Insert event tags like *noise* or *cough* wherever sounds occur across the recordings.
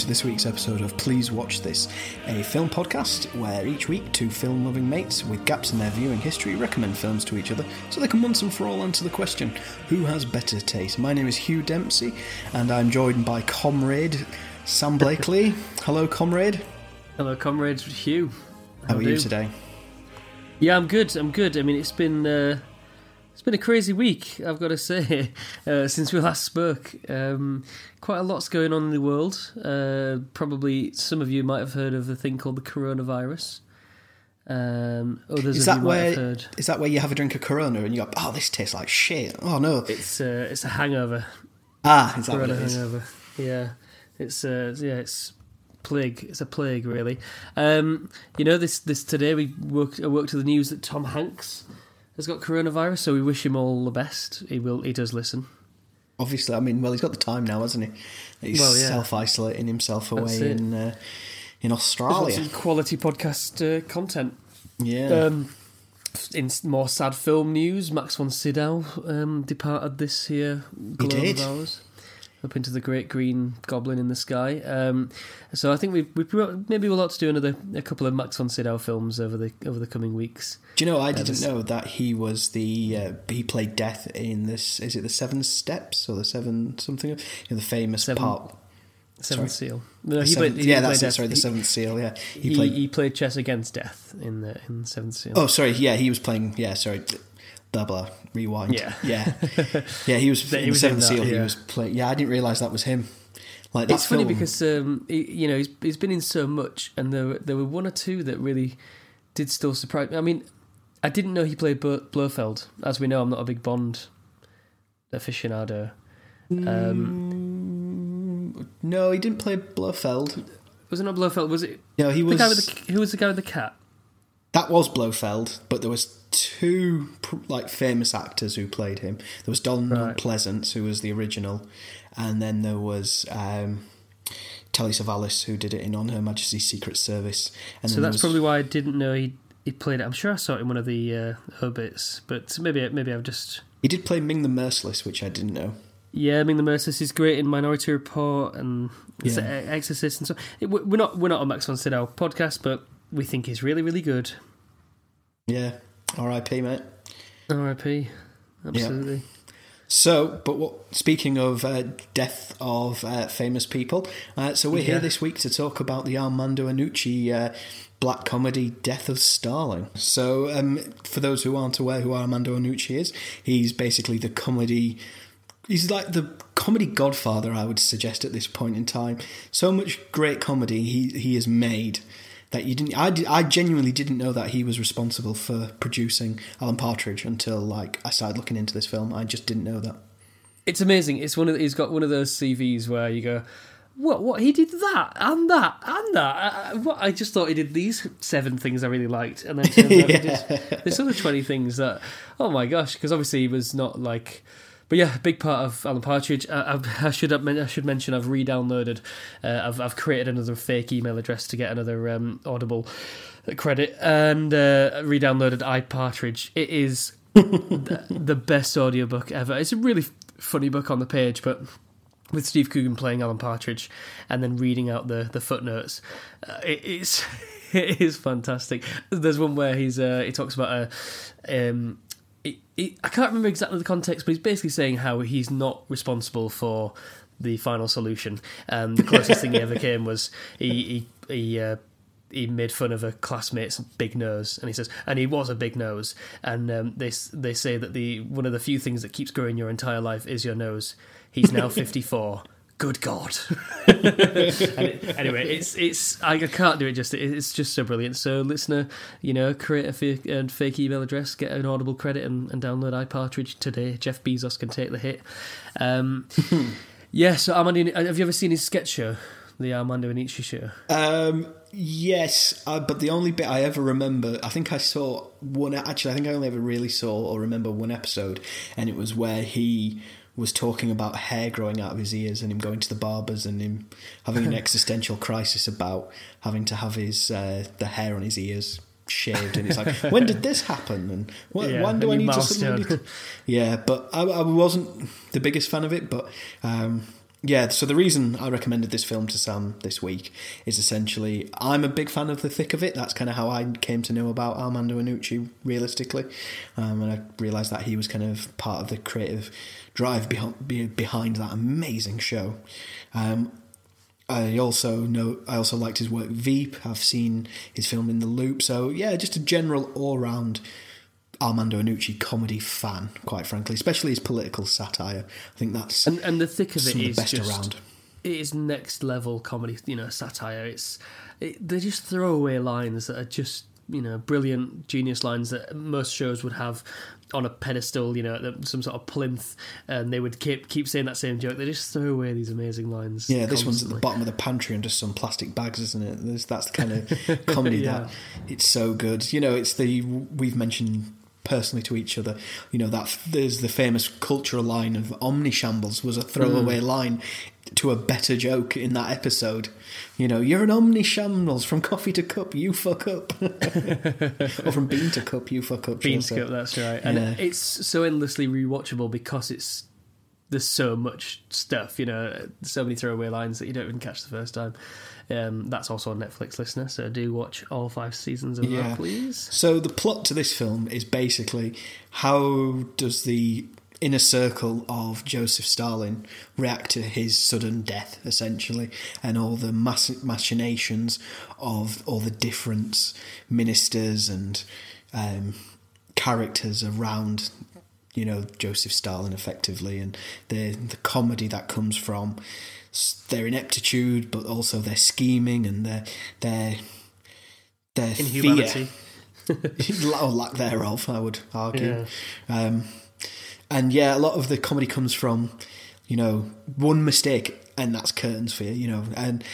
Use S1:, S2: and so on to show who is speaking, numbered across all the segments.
S1: to this week's episode of Please Watch This, a film podcast where each week two film loving mates with gaps in their viewing history recommend films to each other so they can once and for all answer the question who has better taste? My name is Hugh Dempsey and I'm joined by comrade Sam Blakely. *laughs* Hello, comrade.
S2: Hello, comrade Hugh.
S1: How, How are you today?
S2: Yeah, I'm good. I'm good. I mean, it's been. Uh been a crazy week, I've got to say, *laughs* uh, since we last spoke. Um, quite a lot's going on in the world. Uh, probably some of you might have heard of the thing called the coronavirus. Um, others
S1: is
S2: that
S1: where is that where you have a drink of Corona and you go, oh, this tastes like shit? Oh no,
S2: it's uh, it's a hangover.
S1: Ah, is
S2: Corona
S1: what it is?
S2: hangover. Yeah, it's uh, yeah, it's plague. It's a plague, really. Um, you know, this this today we woke I woke to the news that Tom Hanks has got coronavirus, so we wish him all the best. He will. He does listen.
S1: Obviously, I mean, well, he's got the time now, hasn't he? He's well, yeah. self isolating himself away in uh, in Australia.
S2: quality podcast uh, content.
S1: Yeah.
S2: Um, in more sad film news, Max von Sydow um, departed this year.
S1: He did.
S2: Ours up into the great green goblin in the sky. Um, so I think we maybe we'll have to do another a couple of Max von Sydow films over the over the coming weeks.
S1: Do you know I didn't know that he was the uh, he played Death in this is it the Seven Steps or the Seven something you know, the famous
S2: seven,
S1: part.
S2: Seventh Seal.
S1: No, he played, he yeah, that's it. Sorry, the Seventh Seal. Yeah,
S2: he, he, played. He played chess against death in the in Seventh Seal.
S1: Oh, sorry. Yeah, he was playing. Yeah, sorry blah blah rewind.
S2: Yeah,
S1: yeah, *laughs* yeah. He was in he was Seventh Seal. Yeah. He was playing. Yeah, I didn't realize that was him. Like
S2: it's
S1: film.
S2: funny because um, he, you know he's he's been in so much, and there there were one or two that really did still surprise me. I mean, I didn't know he played Blofeld. As we know, I'm not a big Bond aficionado.
S1: Um, mm, no, he didn't play Blofeld.
S2: Was it not Blofeld? Was it?
S1: No, he was.
S2: The guy with the, who was the guy with the cat?
S1: That was Blofeld, but there was two like famous actors who played him. There was Donald right. Pleasence, who was the original, and then there was um, Telly Savalas, who did it in On Her Majesty's Secret Service.
S2: And so that's was... probably why I didn't know he he played it. I'm sure I saw it in one of the uh, obits, but maybe maybe I've just
S1: he did play Ming the Merciless, which I didn't know.
S2: Yeah, Ming the Merciless is great in Minority Report and yeah. Exorcist and so. We're not we're not a Max von Sydow podcast, but we think is really really good.
S1: Yeah, R.I.P. mate.
S2: R.I.P. Absolutely. Yeah.
S1: So, but what? Speaking of uh, death of uh, famous people, uh, so we're yeah. here this week to talk about the Armando Iannucci uh, black comedy Death of Stalin. So, um, for those who aren't aware who Armando Iannucci is, he's basically the comedy. He's like the comedy godfather, I would suggest at this point in time. So much great comedy he he has made that you didn't. I, I genuinely didn't know that he was responsible for producing Alan Partridge until like I started looking into this film. I just didn't know that.
S2: It's amazing. It's one of he's got one of those CVs where you go, what? What he did that and that and that. I, what I just thought he did these seven things I really liked, and then *laughs* yeah. this other twenty things that. Oh my gosh! Because obviously he was not like but yeah, big part of Alan Partridge. I, I, *laughs* I should I should mention I've re-downloaded. Uh, I've I've created another fake email address to get another um, Audible credit and uh, re-downloaded I Partridge. It is *laughs* the, the best audiobook ever. It's a really funny book on the page, but with Steve Coogan playing Alan Partridge and then reading out the the footnotes, uh, it, it's *laughs* it is fantastic. There's one where he's uh, he talks about a um, I can't remember exactly the context, but he's basically saying how he's not responsible for the final solution. Um, the closest thing he ever *laughs* came was he he he, uh, he made fun of a classmate's big nose, and he says, and he was a big nose. And um, they they say that the one of the few things that keeps growing your entire life is your nose. He's now *laughs* fifty four good God. *laughs* it, anyway, it's it's I, can't do it just it's just so brilliant. So listener, you know, create a fake, a fake email address, get an Audible credit, and, and download iPartridge today. Jeff Bezos can take the hit. Um, *laughs* yeah. So Armando, have you ever seen his sketch show? The Armando Iannucci show.
S1: Um, yes, uh, but the only bit I ever remember, I think I saw one. Actually, I think I only ever really saw or remember one episode, and it was where he was talking about hair growing out of his ears and him going to the barbers and him having an *laughs* existential crisis about having to have his uh, the hair on his ears shaved. And it's like when did this happen? And when, yeah, when do I need to, need to, *laughs* yeah but I, I, wasn't the biggest fan of it but um, yeah, so the reason I recommended this film to Sam this week is essentially I'm a big fan of the thick of it. That's kind of how I came to know about Armando Iannucci realistically, um, and I realised that he was kind of part of the creative drive behind behind that amazing show. Um, I also know I also liked his work Veep. I've seen his film in the Loop. So yeah, just a general all round Armando Iannucci comedy fan, quite frankly, especially his political satire. I think that's
S2: and, and the thick of it is
S1: of best
S2: just,
S1: around.
S2: It is next level comedy, you know, satire. It's it, they're just throwaway lines that are just you know brilliant genius lines that most shows would have on a pedestal, you know, some sort of plinth, and they would keep keep saying that same joke. They just throw away these amazing lines.
S1: Yeah, this one's at the bottom of the pantry and just some plastic bags, isn't it? There's, that's the kind of *laughs* comedy
S2: Yeah.
S1: that it's so good. You know, it's the we've mentioned personally to each other. You know that there's the famous cultural line of "Omni shambles" was a throwaway mm. line to a better joke in that episode. You know, you're an omni shambles from coffee to cup, you fuck up, *laughs* or from bean to cup, you fuck up.
S2: Bean
S1: say.
S2: Scope, that's right. And
S1: Yeah.
S2: it's so endlessly rewatchable because it's there's so much stuff, you know, so many throwaway lines that you don't even catch the first time. Um, that's also on Netflix, listener. So do watch all five seasons of
S1: Yeah.
S2: that, please.
S1: So the plot to this film is basically how does the inner circle of Joseph Stalin react to his sudden death, essentially, and all the mass- machinations of all the different ministers and um, characters around, you know, Joseph Stalin, effectively, and the the comedy that comes from their ineptitude, but also their scheming and their their their
S2: Inhumanity.
S1: fear *laughs* or lack thereof, I would argue. Um, and yeah, a lot of the comedy comes from, you know, one mistake, and that's curtains for you, you know, and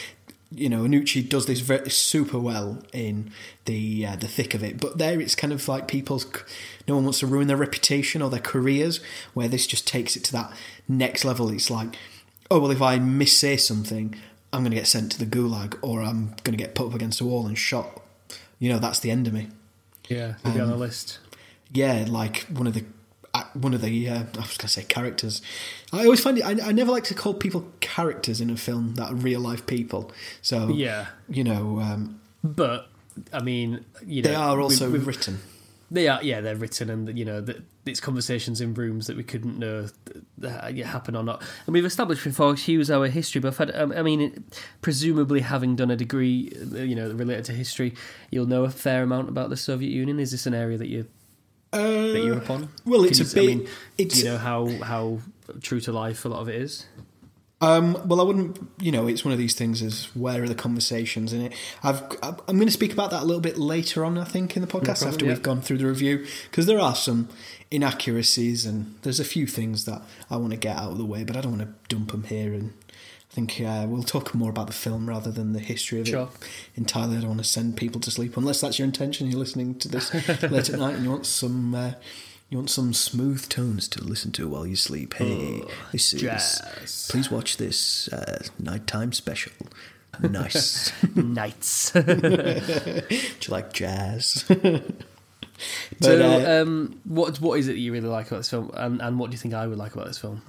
S1: you know, Iannucci does this very super well in the uh, the thick of it. But there, it's kind of like people's. No one wants to ruin their reputation or their careers. Where this just takes it to that next level. It's like, oh well, if I missay something, I'm going to get sent to the gulag, or I'm going to get put up against a wall and shot. You know, that's the end of me.
S2: Yeah, to be on the list.
S1: Yeah, like one of the uh, one of the uh, I was going to say characters. I always find it. I, I never like to call people characters in a film that are real life people. So
S2: Yeah.
S1: you know, um,
S2: But I mean, you know,
S1: they are also
S2: we've-
S1: written.
S2: They are, yeah, they're written, and you know, that it's conversations in rooms that we couldn't know that happen or not. And we've established before he was our history buff. I, um, I mean, presumably having done a degree, uh, you know, related to history, you'll know a fair amount about the Soviet Union. Is this an area that you that you're upon?
S1: well, it's
S2: Can
S1: a
S2: you-
S1: bit-
S2: I mean,
S1: it's-
S2: do you know how how true to life a lot of it is?
S1: Um, well, I wouldn't. You know, it's one of these things. Is where are the conversations in it? I've. I'm going to speak about that a little bit later on. I think in the podcast
S2: problem,
S1: after
S2: yeah.
S1: we've gone through the review because there are some inaccuracies and there's a few things that I want to get out of the way, but I don't want to dump them here. And I think uh, we'll talk more about the film rather than the history of
S2: Sure.
S1: it entirely. I don't want to send people to sleep unless that's your intention. You're listening to this late at night and you want some. Uh, you want some smooth tones to listen to while you sleep. Hey, this is.
S2: jazz.
S1: Please watch this uh, nighttime special. *laughs* Nice.
S2: Nights. *laughs*
S1: Do you like jazz? *laughs* but
S2: so,
S1: uh,
S2: um, what what is it that you really like about this film, and and what do you think I would like about this film?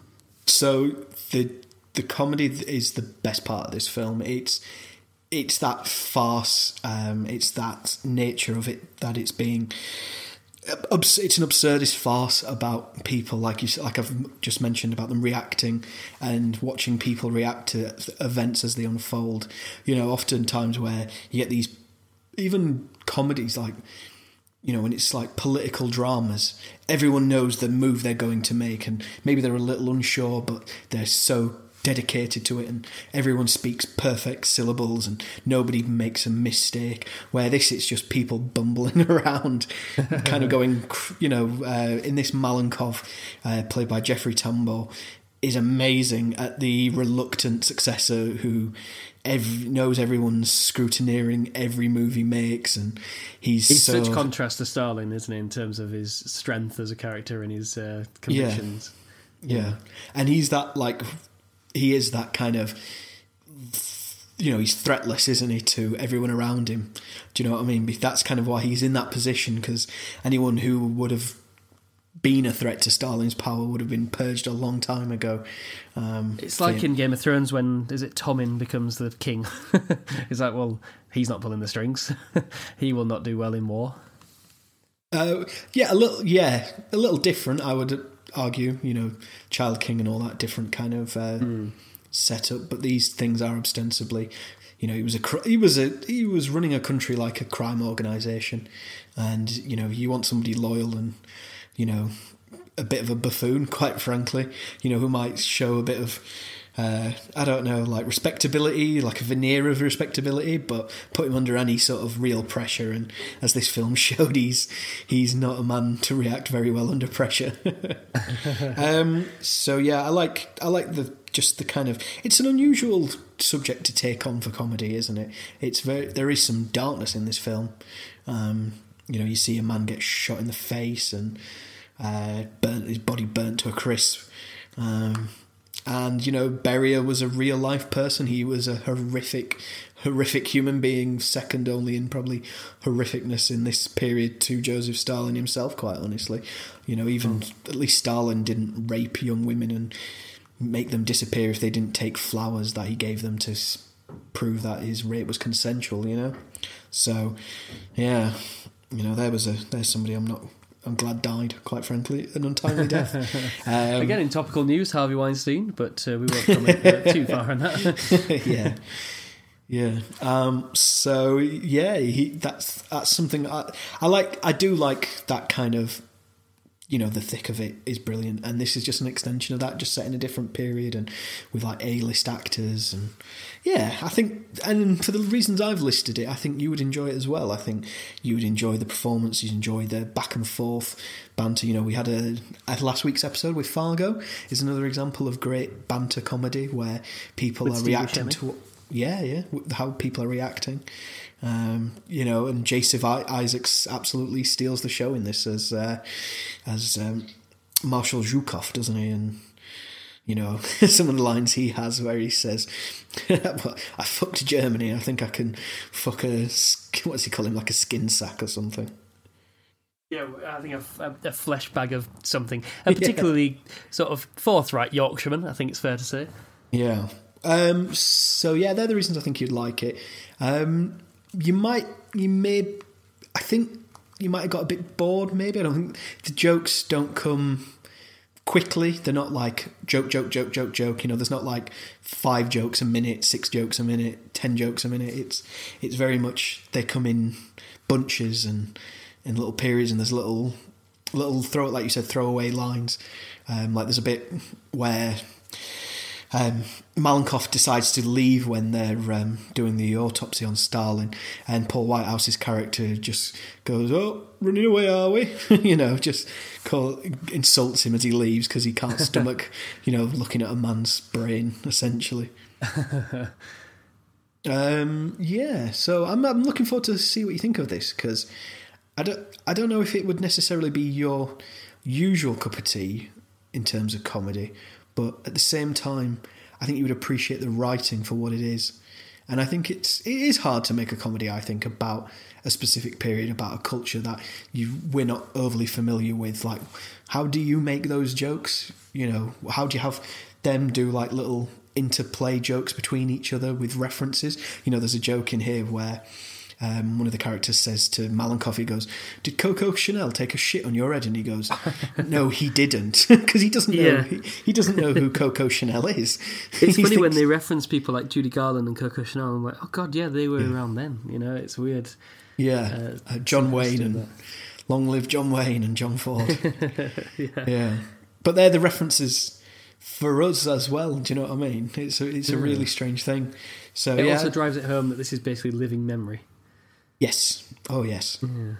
S1: so the the comedy is the best part of this film. It's it's that farce. Um, it's that nature of it that it's being. It's an absurdist farce about people, like you, like I've just mentioned about them reacting and watching people react to events as they unfold. You know, oftentimes where you get these, even comedies like you know, when it's like political dramas, everyone knows the move they're going to make, and maybe they're a little unsure, but they're so dedicated to it, and everyone speaks perfect syllables, and nobody makes a mistake. Where this, it's just people bumbling *laughs* around, kind of going, you know, uh, in this Malenkov, uh, played by Jeffrey Tambor, is amazing at the reluctant successor who ev- knows everyone's scrutineering every move he makes, and he's,
S2: He's
S1: so
S2: such contrast to Stalin, isn't he, in terms of his strength as a character and his uh, convictions.
S1: Yeah. And he's that like he is that kind of you know, he's threatless, isn't he, to everyone around him? Do you know what I mean? That's kind of why he's in that position because anyone who would have been a threat to Stalin's power would have been purged a long time ago. Um,
S2: it's like in Game of Thrones when is it Tommen becomes the king? *laughs* it's like, well, he's not pulling the strings. *laughs* he will not do well in war.
S1: Uh, yeah, a little. Yeah, a little different. I would argue. You know, Child King and all that different kind of uh, mm. setup. But these things are ostensibly. You know, he was a he was a he was running a country like a crime organization, and you know, you want somebody loyal and you know, a bit of a buffoon, *laughs* quite frankly, you know, who might show a bit of, uh, I don't know, like respectability, like a veneer of respectability, but put him under any sort of real pressure. And as this film *laughs* showed, he's he's not a man to react very well under pressure. *laughs* um, so yeah, I like I like the just the kind of it's an unusual subject to take on for comedy, isn't it? It's very there is some darkness in this film. Um, you know, you see a man get shot in the face and uh, burnt his body burnt to a crisp. Um, and you know, Beria was a real life person. He was a horrific, horrific human being, second only in probably horrificness in this period to Joseph Stalin himself. Quite honestly, you know, even hmm. at least Stalin didn't rape young women and make them disappear if they didn't take flowers that he gave them to prove that his rape was consensual. You know, so yeah, you know, there was a there's somebody I'm not I'm glad died, quite frankly, an untimely death. *laughs*
S2: Um, Again, in topical news, Harvey Weinstein, but uh, we won't comment uh, too far on
S1: that. *laughs* yeah, yeah. Um, so yeah, he, that's that's something I, I like. I do like that kind of you know the thick of it is brilliant. And this is just an extension of that just set in a different period and with like a-list actors and yeah i think and for the reasons i've listed it i think you would enjoy it as well. I think you would enjoy the performance you'd enjoy the back and forth banter. You know we had a, last week's episode with fargo is another example of great banter comedy where people with are Steve reacting Buscemi. to yeah yeah how people are reacting um, you know, and Jason Isaacs absolutely steals the show in this as uh, as um, Marshal Zhukov, doesn't he? And you know, *laughs* some of the lines he has where he says, *laughs* "I fucked Germany. I think I can fuck a what's he call him like a skin sack or something."
S2: Yeah, I think a, a, flesh bag of something, *laughs* a particularly yeah. sort of forthright Yorkshireman. I think it's fair to say.
S1: Yeah. Um, so yeah, they're the reasons I think you'd like it. Um, you might, you may, I think you might have got a bit bored. Maybe I don't think the jokes don't come quickly. They're not like joke, joke, joke, joke, joke. You know, there's not like five jokes a minute, six jokes a minute, ten jokes a minute. It's it's very much they come in bunches and in little periods, and there's little little throw like you said throwaway lines. Um, like there's a bit where um, Malenkov decides to leave when they're um, doing the autopsy on Stalin, and Paul Whitehouse's character just goes, "Oh, running away, are we?" *laughs* you know, just call, insults him as he leaves because he can't stomach, *laughs* you know, looking at a man's brain essentially. *laughs* um, yeah, so I'm, I'm looking forward to see what you think of this because I don't I don't know if it would necessarily be your usual cup of tea in terms of comedy but at the same time, I think you would appreciate the writing for what it is. And I think it's it is hard to make a comedy. I think about a specific period, about a culture that you we're not overly familiar with. Like, how do you make those jokes? You know, how do you have them do like little interplay jokes between each other with references? You know, there's a joke in here where um, one of the characters says to Malenkov, he goes, "Did Coco Chanel take a shit on your head?" And he goes, *laughs* "No, he didn't," *laughs* because he doesn't know yeah. he, he, doesn't know who Coco Chanel is. *laughs*
S2: It's funny thinks, when they reference people like Judy Garland and Coco Chanel. I'm like, "Oh God, yeah, they were yeah. around then." You know, it's weird.
S1: Yeah, uh, uh, John Wayne and that. long live John Wayne and John Ford. yeah. yeah, but they're the references for us as well. Do you know what I mean? It's a, it's a really strange thing. So
S2: it
S1: yeah.
S2: also drives it home that this is basically living memory.
S1: Yes. Oh, yes. Yeah.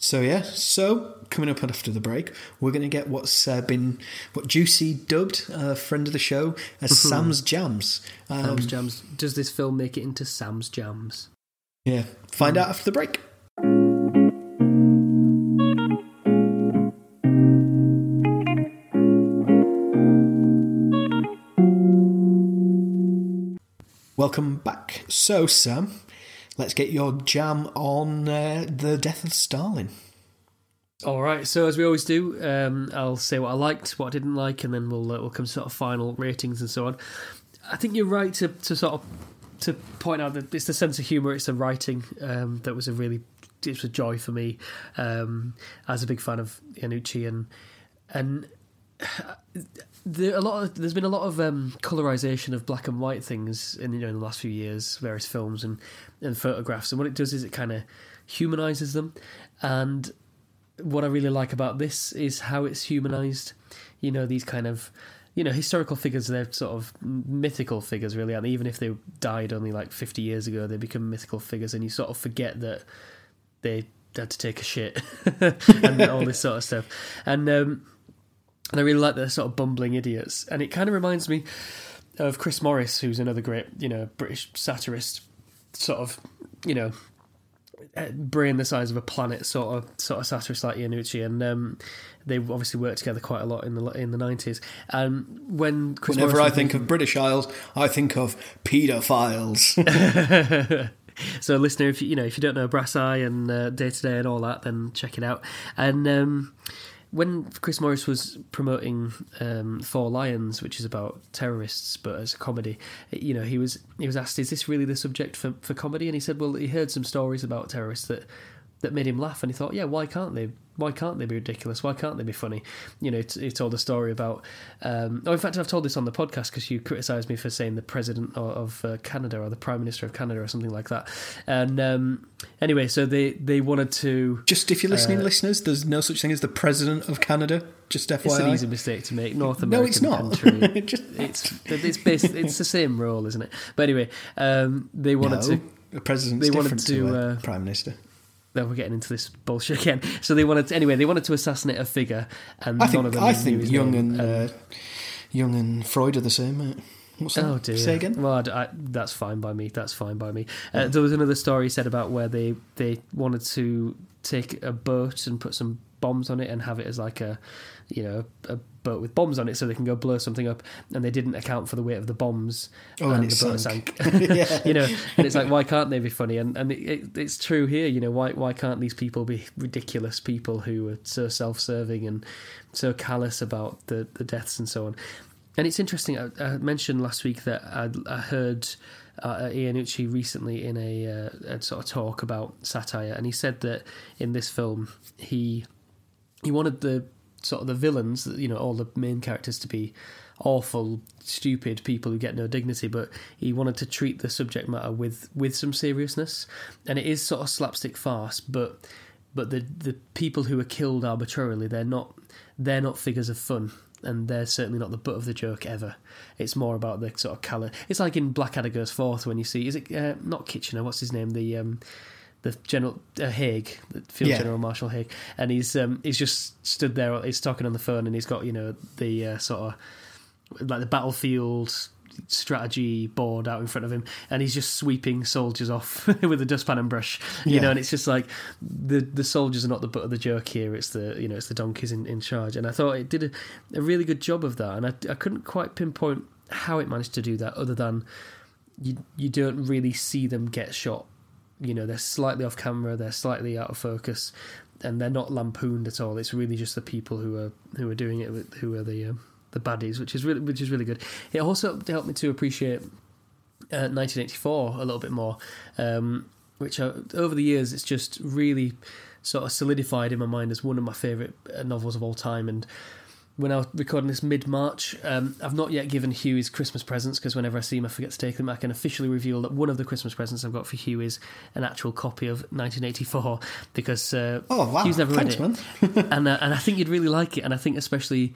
S1: So yeah, so coming up after the break, we're going to get what's uh, been what Juicy dubbed a uh, friend of the show as mm-hmm. Sam's Jams.
S2: Um, Sam's Jams. Does this film make it into Sam's Jams?
S1: Yeah, find mm. out after the break. Welcome back. So, Sam, let's get your jam on uh, the death of Stalin.
S2: All right. So as we always do, um, I'll say what I liked, what I didn't like, and then we'll uh, we'll come to sort of final ratings and so on. I think you're right to, to sort of to point out that it's the sense of humour, it's the writing um, that was a really it was a joy for me um, as a big fan of Iannucci and and there a lot of, there's been a lot of um, colorization of black and white things in you know in the last few years, various films and and photographs, and what it does is it kind of humanizes them, and what I really like about this is how it's humanized. You know these kind of you know historical figures they're sort of mythical figures really and even if they died only like 50 years ago they become mythical figures. And you sort of forget that they had to take a shit *laughs* and all this sort of stuff. And um, and I really like the sort of bumbling idiots. And it kind of reminds me of Chris Morris, who's another great, you know, British satirist, sort of, you know, eh, brain the size of a planet sort of sort of satirist like Iannucci, and um, they obviously worked together quite a lot in the in the nineties. And when Chris
S1: whenever
S2: Morris
S1: I think of British Isles, I think of paedophiles. *laughs* *laughs*
S2: so, listener, if you, you know if you don't know Brass Eye and Day Today and all that, then check it out. And um, when Chris Morris was promoting um, Four Lions, which is about terrorists but as a comedy, you know, he was he was asked, "Is this really the subject for for comedy?" And he said, "Well, he heard some stories about terrorists that that made him laugh, and he thought, yeah, why can't they? Why can't they be ridiculous? Why can't they be funny? You know, he told a story about. Um, oh, in fact, I've told this on the podcast because you criticised me for saying the president of, of uh, Canada or the prime minister of Canada or something like that. And um, anyway, so they they wanted to.
S1: Just if you're listening, uh, listeners, there's no such thing as the president of Canada. Just FYI,
S2: it's an easy mistake to make. North American no, it's not. country. *laughs* Just, it's it's based, it's the same role, isn't it? But anyway, um, they wanted
S1: no,
S2: to.
S1: The president's they wanted to, to uh, prime minister
S2: we're getting into this bullshit again. So they wanted to, anyway. They wanted to assassinate a figure, and
S1: I think
S2: none of them
S1: I think Jung and uh, Jung and Freud are the same. Mate. What's that?
S2: Oh dear.
S1: Say again.
S2: Well, I, I, that's fine by me. That's fine by me. Uh, there was another story said about where they they wanted to take a boat and put some bombs on it and have it as like a you know a boat with bombs on it so they can go blow something up and they didn't account for the weight of the bombs
S1: oh,
S2: and,
S1: and
S2: the boat
S1: sank,
S2: sank. *laughs* *laughs* you know and it's like why can't they be funny? And and it, it, it's true here you know why why can't these people be ridiculous people who are so self-serving and so callous about the the deaths and so on? And it's interesting I, I mentioned last week that I, I heard uh, Iannucci recently in a, uh, a sort of talk about satire, and he said that in this film he he wanted the sort of the villains, you know, all the main characters to be awful, stupid people who get no dignity, but he wanted to treat the subject matter with with some seriousness, and it is sort of slapstick farce, but but the the people who are killed arbitrarily, they're not they're not figures of fun. And they're certainly not the butt of the joke ever. It's more about the sort of colour. It's like in Blackadder Goes Forth when you see is it uh, not Kitchener? What's his name? The um, the general uh, Haig, the Field yeah. General Marshal Haig, and he's um, he's just stood there. He's talking on the phone, and he's got you know the uh, sort of like the battlefield strategy board out in front of him, and he's just sweeping soldiers off *laughs* with a dustpan and brush. You yeah. know, and it's just like the the soldiers are not the butt of the joke here. It's the you know it's the donkeys in, in charge, and I thought it did a, a really good job of that, and I I couldn't quite pinpoint how it managed to do that, other than you you don't really see them get shot you know they're slightly off camera, they're slightly out of focus, and they're not lampooned at all. It's really just the people who are who are doing it, who are the um, the baddies, which is really which is really good. It also helped me to appreciate uh, 1984 a little bit more, um, which uh, over the years it's just really sort of solidified in my mind as one of my favourite uh, novels of all time, and when I was recording this mid March. Um, I've not yet given Hugh his Christmas presents because whenever I see him, I forget to take them. I can officially reveal that one of the Christmas presents I've got for Hugh is an actual copy of 1984 because uh,
S1: oh wow,
S2: Hugh's never
S1: Thanks,
S2: read it, *laughs* and uh, and I think you'd really like it. And I think especially.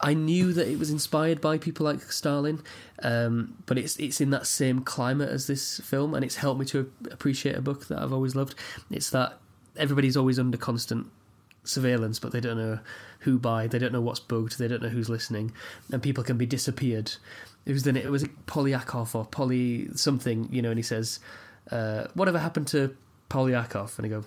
S2: I knew that it was inspired by people like Stalin, um, but it's it's in that same climate as this film, and it's helped me to appreciate a book that I've always loved. It's that everybody's always under constant surveillance, but they don't know who by, they don't know what's bugged, they don't know who's listening, and people can be disappeared. It was then it was Polyakov or Poly something, you know, and he says, uh, "Whatever happened to Polyakov?" And I go,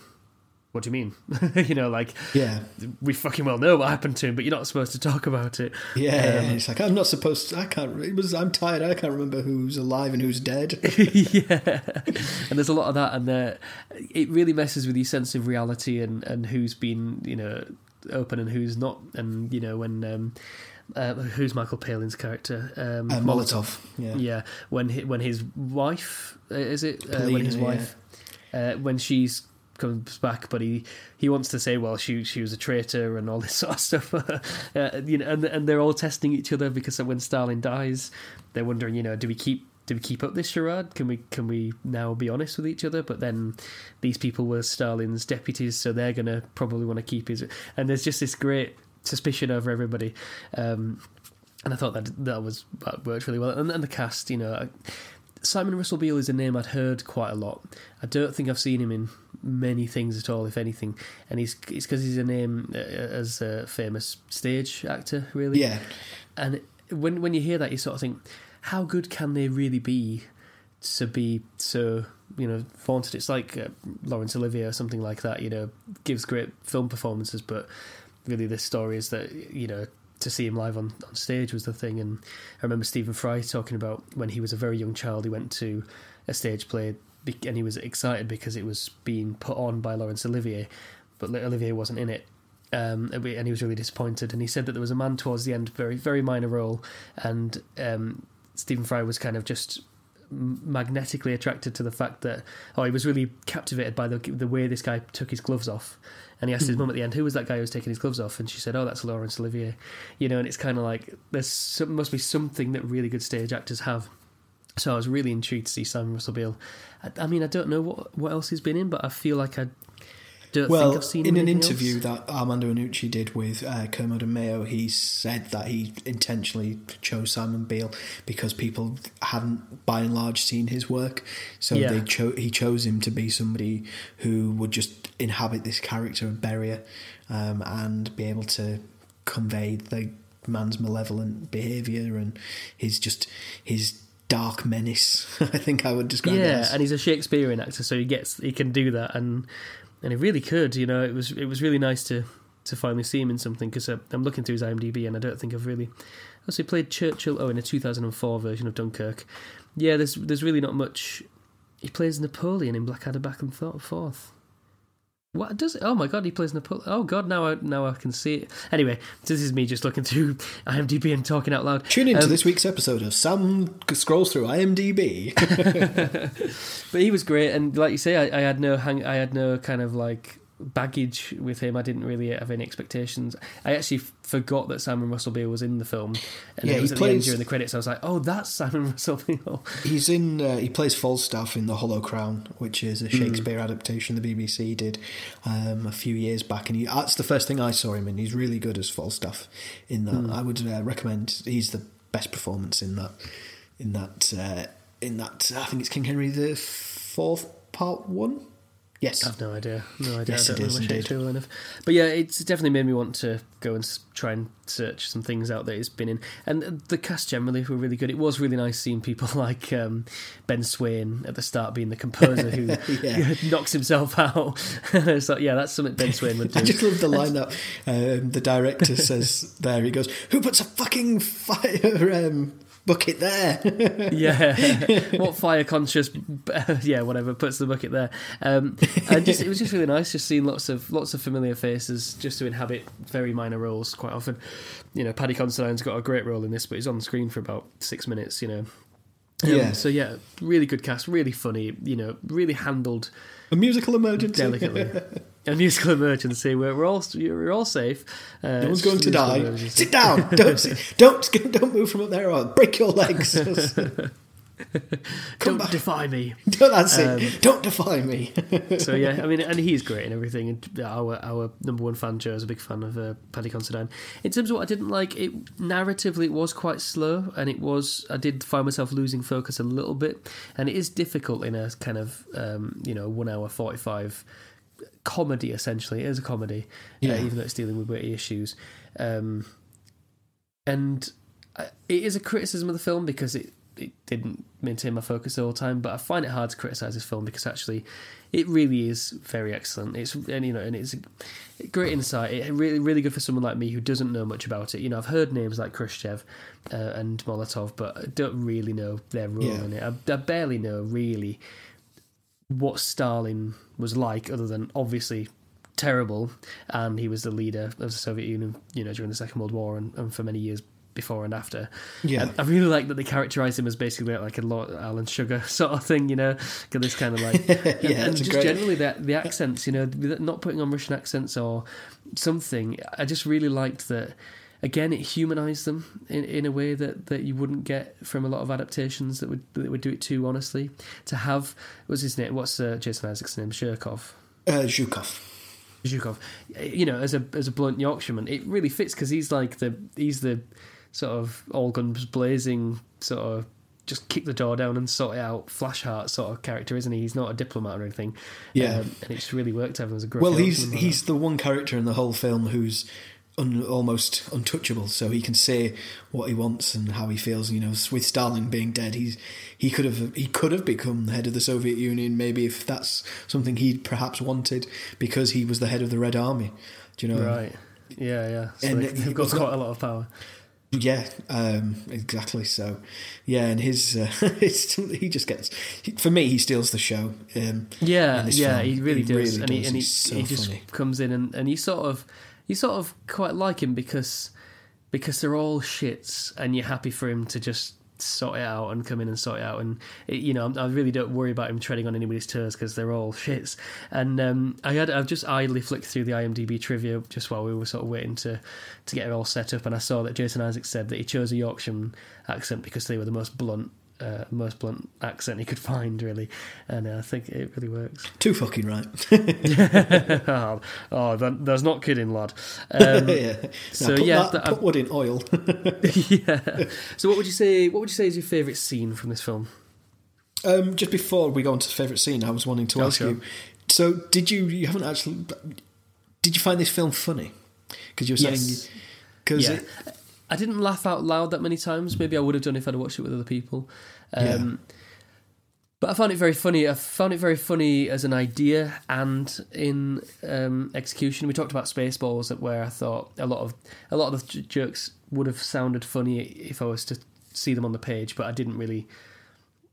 S2: what do you mean? *laughs* you know, like,
S1: Yeah.
S2: we fucking well know what happened to him, but you're not supposed to talk about it.
S1: Yeah, it's like I'm not supposed to. I can't. It was. I'm tired. I can't remember who's alive and who's dead. *laughs*
S2: yeah, and there's a lot of that, and uh, it really messes with your sense of reality and and who's been you know open and who's not, and you know when. Um, uh, who's Michael Palin's character? Um,
S1: Uh, Molotov. Yeah.
S2: Yeah, when hi when his wife uh, is it uh, when his wife uh, when she's comes back, but he he wants to say, well, she she was a traitor and all this *laughs* sort of stuff. *laughs* uh, you know, and and they're all testing each other because when Stalin dies, they're wondering, you know, do we keep do we keep up this charade? Can we can we now be honest with each other? But then these people were Stalin's deputies, so they're gonna probably want to keep his. And there's just this great suspicion over everybody. Um, and I thought that that was that worked really well. And, and the cast, you know, Simon Russell Beale is a name I'd heard quite a lot. I don't think I've seen him in many things at all, if anything. And he's it's because he's a name uh, as a famous stage actor, really.
S1: Yeah.
S2: And when when you hear that, you sort of think, how good can they really be to be so you know vaunted? It's like uh, Laurence Olivier or something like that. You know, gives great film performances, but really this story is that you know to see him live on, on stage was the thing. And I remember Stephen Fry talking about when he was a very young child, he went to a stage play and he was excited because it was being put on by Laurence Olivier, but Olivier wasn't in it. Um, and he was really disappointed. And he said that there was a man towards the end, very very minor role, and um, Stephen Fry was kind of just magnetically attracted to the fact that oh he was really captivated by the the way this guy took his gloves off. And he asked his hmm. mum at the end who was that guy who was taking his gloves off? And she said oh that's Laurence Olivier. You know and it's kind of like there's some, must be something that really good stage actors have. So I was really intrigued to see Simon Russell Beale. I, I mean I don't know what what else he's been in but I feel like I
S1: Well,
S2: think I've seen
S1: in an interview
S2: else.
S1: that Armando Iannucci did with uh, Kermode and Mayo, he said that he intentionally chose Simon Beale because people hadn't, by and large, seen his work. So
S2: Yeah.
S1: they cho- he chose him to be somebody who would just inhabit this character of Beria um, and be able to convey the man's malevolent behaviour and his just his dark menace. *laughs* I think I would describe it
S2: yeah, and he's a Shakespearean actor, so he gets he can do that, and and he really could. You know, it was it was really nice to to finally see him in something because uh, I'm looking through his IMDb, and I don't think I've really. Also, he played Churchill. Oh, in a 2004 version of Dunkirk. Yeah, there's there's really not much. He plays Napoleon in Blackadder Back and Forth. What does it? Oh my god, he plays Napoleon. Oh god, now I now I can see it. Anyway, this is me just looking through IMDb and talking out loud.
S1: Tune in to
S2: Um,
S1: this week's episode of Sam scrolls through IMDb. *laughs*
S2: But he was great, and like you say, I, I had no hang, I had no kind of like baggage with him. I didn't really have any expectations. I actually f- forgot that Simon Russell Beale was in the film, and
S1: Yeah,
S2: it was
S1: he
S2: at the end
S1: plays-
S2: during the credits. I was like, oh, that's Simon *laughs* Russell Beale.
S1: He's in. Uh, he plays Falstaff in The Hollow Crown, which is a Shakespeare adaptation the BBC did um, a few years back, and he, that's the first thing I saw him in. He's really good as Falstaff in that. I would uh, recommend. He's the best performance in that. In that. Uh, in that. I think it's King Henry the Fourth Part One. Yes.
S2: I've no idea, no idea.
S1: Yes,
S2: I don't
S1: it
S2: know
S1: is indeed.
S2: Shakespeare well enough. But yeah, it's definitely made me want to go and try and search some things out that he's been in. And the cast generally were really good. It was really nice seeing people *laughs* like um, Ben Swain at the start being the composer who *laughs*
S1: Yeah. *laughs*
S2: knocks himself out. it's like, yeah, that's something Ben Swain would do.
S1: I just love the line that um, the director says there. He goes, "Who puts a fucking fire um, bucket there?" *laughs*
S2: yeah, what fire conscious, *laughs* yeah, whatever puts the bucket there. Um, and just it was just really nice, just seeing lots of lots of familiar faces, just to inhabit very minor roles quite often. You know, Paddy Considine's got a great role in this, but he's on screen for about six minutes. You know. Um,
S1: Yeah.
S2: So yeah, really good cast, really funny. You know, really handled
S1: a musical emergency.
S2: delicately. *laughs* A musical emergency where we're all we're all safe. Uh,
S1: No one's going to die.
S2: emergency.
S1: Sit down. *laughs* Don't sit, don't don't move from up there or break your legs. *laughs*
S2: Don't
S1: back.
S2: defy me.
S1: Don't that's
S2: Um,
S1: it. Don't defy me.
S2: so yeah, I mean, and he's great and everything. And our our number one fan Joe is a big fan of uh, Paddy Considine. In terms of what I didn't like, it narratively it was quite slow, and it was I did find myself losing focus a little bit, and it is difficult in a kind of um, you know one hour forty five comedy essentially. It is a comedy,
S1: Yeah.
S2: uh, even though it's dealing with witty issues, um, and uh, it is a criticism of the film because it it didn't maintain my focus the whole time. But I find it hard to criticize this film because actually, it really is very excellent. It's and you know, and it's great insight. It really really good for someone like me who doesn't know much about it. You know, I've heard names like Khrushchev uh, and Molotov, but I don't really know their role
S1: Yeah.
S2: in it. I, I barely know really what Stalin was like, other than obviously terrible, and he was the leader of the Soviet Union, you know, during the Second World War and, and for many years before and after.
S1: Yeah.
S2: And I really like that they characterise him as basically like a Lord Alan Sugar *laughs* sort of thing, you know, got this kind of like, *laughs*
S1: Yeah,
S2: and, and just
S1: great-
S2: generally the the accents, you know, not putting on Russian accents or something. I just really liked that. Again, it humanised them in, in a way that, that you wouldn't get from a lot of adaptations that would that would do it too honestly. To have what's his name? What's uh, Jason Isaacs' name? Shirkov.
S1: Uh, Zhukov.
S2: Zhukov, you know, as a as a blunt Yorkshireman, it really fits because he's like the he's the sort of all guns blazing sort of just kick the door down and sort it out Flashheart sort of character, isn't he? He's not a diplomat or anything.
S1: Yeah.
S2: um, and it's really worked out as a great.
S1: Well, he's he's the one character in the whole film who's un, almost untouchable, so he can say what he wants and how he feels. You know, with Stalin being dead, he's he could have he could have become the head of the Soviet Union, maybe if that's something he'd perhaps wanted, because he was the head of the Red Army. Do you know?
S2: right? Yeah, yeah. So
S1: And
S2: they, they've got
S1: not-
S2: quite a lot of power.
S1: Yeah, um, exactly. So, yeah, and his uh, *laughs* it's, he just gets for me he steals the show. Um,
S2: Yeah, yeah,
S1: film.
S2: he really
S1: He
S2: does,
S1: really
S2: and he
S1: does.
S2: and he,
S1: so
S2: he just
S1: funny.
S2: comes in and, and you sort of you sort of quite like him because because they're all shits, and you're happy for him to just sort it out and come in and sort it out, and it, you know I really don't worry about him treading on anybody's toes because they're all shits. And um, I had I've just idly flicked through the IMDb trivia just while we were sort of waiting to to get it all set up, and I saw that Jason Isaacs said that he chose a Yorkshire accent because they were the most blunt. Uh, most blunt accent he could find, really, and uh, I think it really works.
S1: Too fucking right. *laughs* *laughs*
S2: oh, oh, that, that's not kidding, lad. Um, *laughs*
S1: yeah. Now
S2: so,
S1: put
S2: yeah,
S1: that- put wood in oil.
S2: yeah. So, what would you say? What would you say is your favourite scene from this film?
S1: Um, just before we go on to the favourite scene, I was wanting to
S2: Oh,
S1: ask you. So, did you? You haven't actually. Did you find this film funny? Because you were saying.
S2: Yes.
S1: Because
S2: Yeah, I didn't laugh out loud that many times. Maybe I would have done if I'd watched it with other people. Um, But I found it very funny. I found it very funny as an idea and in um, execution. We talked about Spaceballs, where I thought a lot of a lot of the jokes would have sounded funny if I was to see them on the page, but I didn't really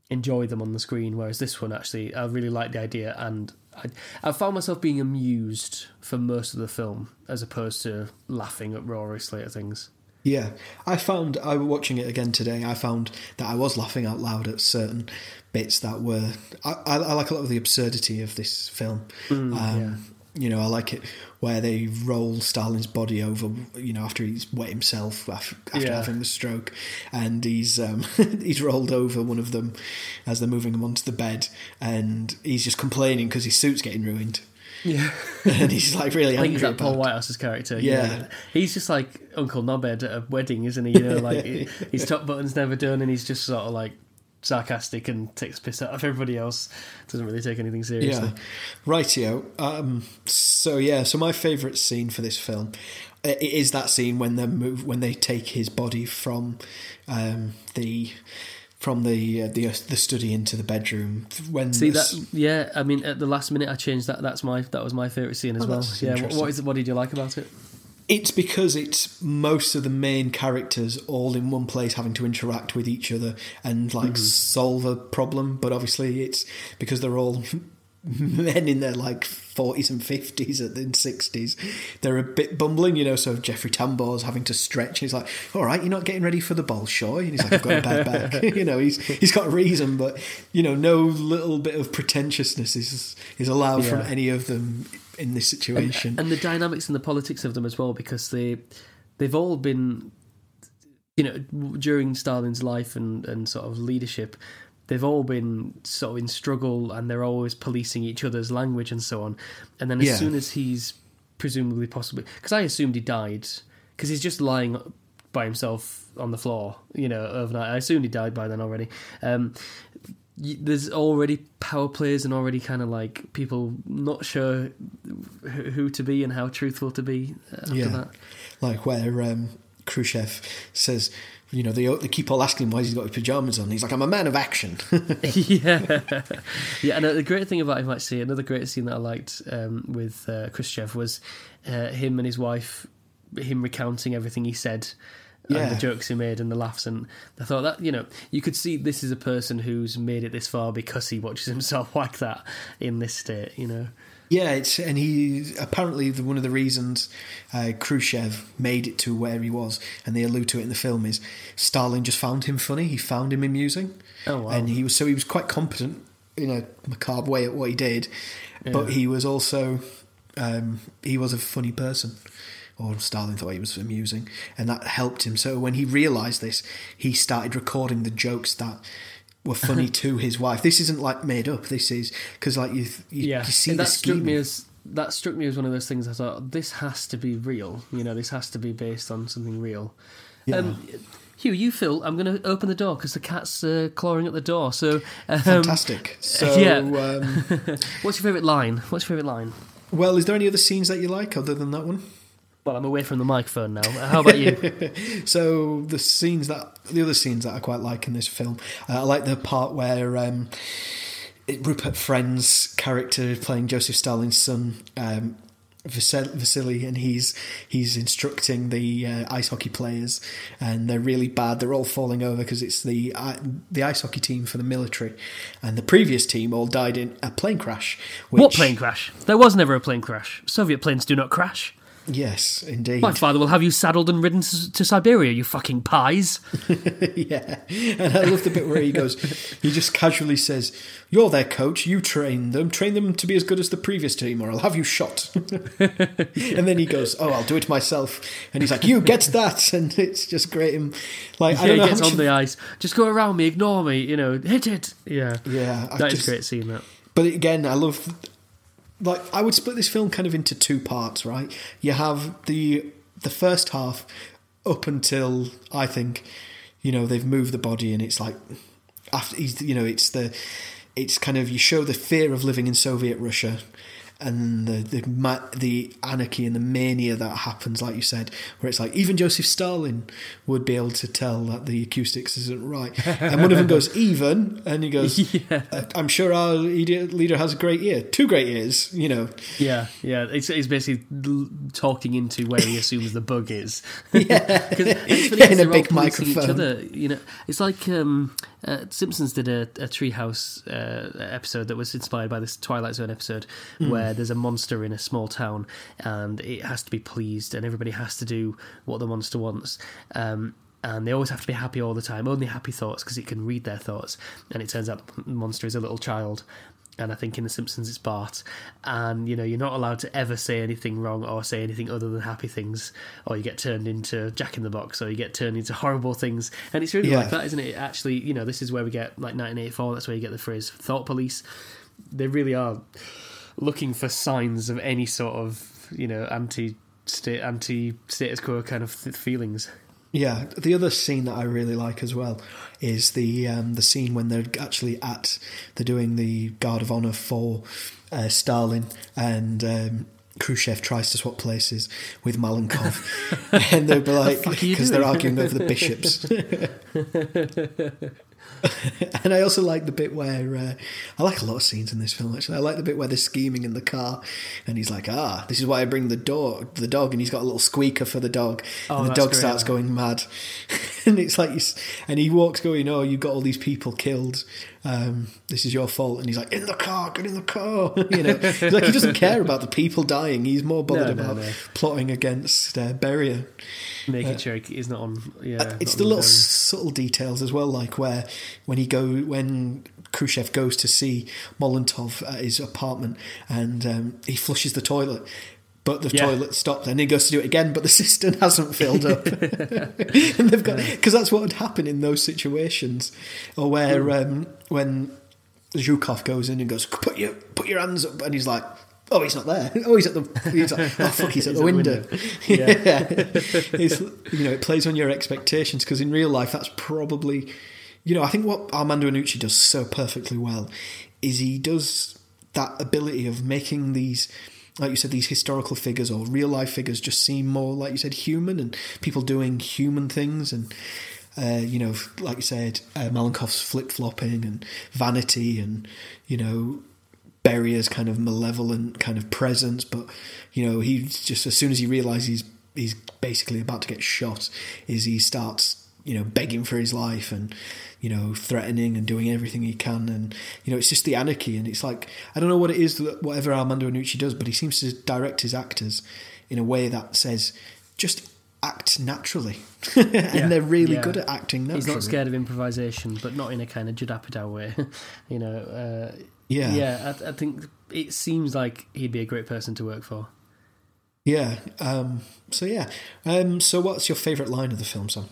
S2: enjoy them on the screen. Whereas this one, actually, I really liked the idea, and I, I found myself being amused for most of the film, as opposed to laughing uproariously at things.
S1: Yeah, I found I was watching it again today. I found that I was laughing out loud at certain bits that were. I, I, I like a lot of the absurdity of this film. um, You know, I like it where they roll Stalin's body over. You know, after he's wet himself after, after
S2: Yeah.
S1: having the stroke, and he's um, *laughs* he's rolled over one of them as they're moving him onto the bed, and he's just complaining because his suit's getting ruined,
S2: Yeah, *laughs*
S1: and he's like really angry
S2: that Paul. Whitehouse's character.
S1: Yeah.
S2: he's just like Uncle Knobhead at a wedding, isn't he? You know, like *laughs* his top button's never done, and he's just sort of like sarcastic and takes piss out of everybody else. Doesn't really take anything seriously.
S1: Yeah, rightio. Um, so yeah, so my favourite scene for this film it is that scene when they move when they take his body from um, the from the uh, the the study into the bedroom. When
S2: See
S1: this-
S2: that? Yeah, I mean, at the last minute, I changed that. That's my that was my favorite scene as
S1: Oh,
S2: well. Yeah, what, what is? What did you like about it?
S1: It's because it's most of the main characters all in one place having to interact with each other and like solve a problem. But obviously, it's because they're all *laughs* *laughs* men in their like forties and fifties and then sixties. They're a bit bumbling, you know. So Jeffrey Tambor's having to stretch. He's like, "All right, you're not getting ready for the Bolshoi," and he's like, "I've got a bad back." *laughs* you know, he's he's got a reason, but you know, no little bit of pretentiousness is is allowed from any of them in this situation.
S2: and the dynamics and the politics of them as well, because they they've all been, you know, during Stalin's life and and sort of leadership, they've all been sort of in struggle, and they're always policing each other's language and so on. And then as
S1: Yeah.
S2: soon as he's presumably possibly, because I assumed he died, because he's just lying by himself on the floor, you know, overnight. I assumed he died by then already. Um, there's already power players and already kind of like people not sure who to be and how truthful to be uh, after
S1: Yeah.
S2: that.
S1: like where um, Khrushchev says, you know, they, they keep all asking him why he's got his pajamas on. He's like, I'm a man of action. *laughs*
S2: yeah, yeah. And the great thing about him, actually, another great scene that I liked um, with uh, Khrushchev was uh, him and his wife, him recounting everything he said.
S1: Yeah.
S2: And the jokes he made and the laughs, and I thought that you know you could see this is a person who's made it this far because he watches himself *laughs* like that in this state, you know.
S1: Yeah, it's and he apparently the, one of the reasons uh, Khrushchev made it to where he was, and they allude to it in the film, is Stalin just found him funny. He found him amusing,
S2: Oh, wow.
S1: and he was so he was quite competent in a macabre way at what he did, but he was also um, he was a funny person. Or Stalin thought he was amusing, and that helped him. So when he realised this, he started recording the jokes that were funny *laughs* to his wife. This isn't like made up. This is because like you, you,
S2: yeah,
S1: you see
S2: And
S1: the
S2: that struck me as that struck me as one of those things. I thought this has to be real. You know, this has to be based on something real. Um, Hugh, you Phil, I'm going to open the door because the cat's uh, clawing at the door. So, um,
S1: Fantastic. So, *laughs*
S2: yeah.
S1: um, *laughs*
S2: what's your favourite line? What's your favourite line?
S1: well, is there any other scenes that you like other than that one?
S2: Well, I'm away from the microphone now. How about you? *laughs*
S1: So the scenes that the other scenes that I quite like in this film, uh, I like the part where um, Rupert Friend's character playing Joseph Stalin's son. Um, Vasily and he's he's instructing the uh, ice hockey players and they're really bad they're all falling over because it's the uh, the ice hockey team for the military and the previous team all died in a plane crash which,
S2: what plane crash? There was never a plane crash. Soviet planes do not crash.
S1: Yes indeed
S2: My father will have you saddled and ridden to, to Siberia, you fucking pies. *laughs*
S1: yeah, and I love the bit where he goes, he just casually says, "You're their coach. You train them. Train them to be as good as the previous team, or I'll have you shot." *laughs* and then he goes, "Oh, I'll do it myself." And he's like, "You get that?" *laughs* And it's just great. Him, like I don't
S2: he
S1: know how
S2: gets on the ice. Just go around me, ignore me, you know, hit it. Yeah.
S1: Yeah, I
S2: that is
S1: just-
S2: great seeing that.
S1: But again, I love like I would split this film kind of into two parts, right? You have the the first half up until I think you know they've moved the body and it's like after you know it's the it's kind of you show the fear of living in Soviet Russia and the the ma- the anarchy and the mania that happens, like you said, where it's like even Joseph Stalin would be able to tell that the acoustics isn't right, and one of them goes *laughs* even, and he goes,
S2: Yeah.
S1: "Uh, "I'm sure our leader has a great ear, two great ears, you know."
S2: Yeah, yeah. It's, it's basically talking into where he assumes the bug is. *laughs* *laughs* Yeah, funny
S1: in a big
S2: policing Each
S1: microphone.
S2: other, you know, it's like um, uh, Simpsons did a, a Treehouse uh, episode that was inspired by this Twilight Zone episode,
S1: Hmm.
S2: where there's a monster in a small town and it has to be pleased, and everybody has to do what the monster wants. Um, and they always have to be happy all the time, only happy thoughts because it can read their thoughts. And it turns out the monster is a little child. And I think in The Simpsons it's Bart. And, you know, you're not allowed to ever say anything wrong or say anything other than happy things, or you get turned into Jack in the Box, or you get turned into horrible things. And it's really
S1: Yeah.
S2: like that, isn't it? Actually, you know, this is where we get, like 1984, that's where you get the phrase thought police. They really are looking for signs of any sort of, you know, anti state anti status quo kind of th- feelings.
S1: Yeah, the other scene that I really like as well is the um, the scene when they're actually at they're doing the guard of honor for uh, Stalin and. Um, Khrushchev tries to swap places with Malenkov, *laughs* and they'll be like, because they're arguing over the bishops. *laughs* *laughs* and I also like the bit where uh, I like a lot of scenes in this film. Actually, I like the bit where they're scheming in the car, and he's like, "Ah, this is why I bring the dog, the dog," and he's got a little squeaker for the dog,
S2: Oh,
S1: and the dog
S2: great,
S1: starts going mad, *laughs* and it's like, and he walks going, "Oh, you got all these people killed. Um, this is your fault." And he's like, "In the car, get in the car." *laughs* you know, He's like he doesn't care about the people dying. He's more bothered
S2: No, no,
S1: about
S2: no.
S1: plotting against uh, Beria.
S2: Making sure he's not on. Yeah,
S1: Uh, it's the little subtle details as well, like where when he go when Khrushchev goes to see Molotov at his apartment and um, he flushes the toilet. But the
S2: Yeah.
S1: toilet stopped, and he goes to do it again, but the *laughs* cistern hasn't filled up. *laughs* and they've got because that's what would happen in those situations, or where
S2: Hmm.
S1: um, when Zhukov goes in and goes, "Put your put your hands up," and he's like, "Oh, he's not there. *laughs* Oh, he's at the he's like, oh fuck, he's at
S2: He's
S1: the window."
S2: window.
S1: yeah, you know it plays on your expectations because in real life that's probably you know I think what Armando Iannucci does so perfectly well is he does that ability of making these like you said, these historical figures or real life figures just seem more, like you said, human and people doing human things. And, uh, you know, like you said, uh, flip flopping and vanity and, you know, Beria's kind of malevolent kind of presence. But, you know, he just, as soon as he realizes he's, he's basically about to get shot, is he starts, you know, begging for his life and, you know, threatening and doing everything he can. And, you know, it's just the anarchy. And it's like, I don't know what it is, that whatever Armando Iannucci does, but he seems to direct his actors in a way that says, just act naturally. *laughs* and
S2: Yeah,
S1: they're really
S2: yeah.
S1: good at acting naturally.
S2: He's not scared of improvisation, but not in a kind of Judd way. *laughs* you know, uh,
S1: Yeah.
S2: yeah. I, I think it seems like he'd be a great person to work for.
S1: Yeah. Um, so, yeah. Um, so, what's your favourite line of the film, Sam?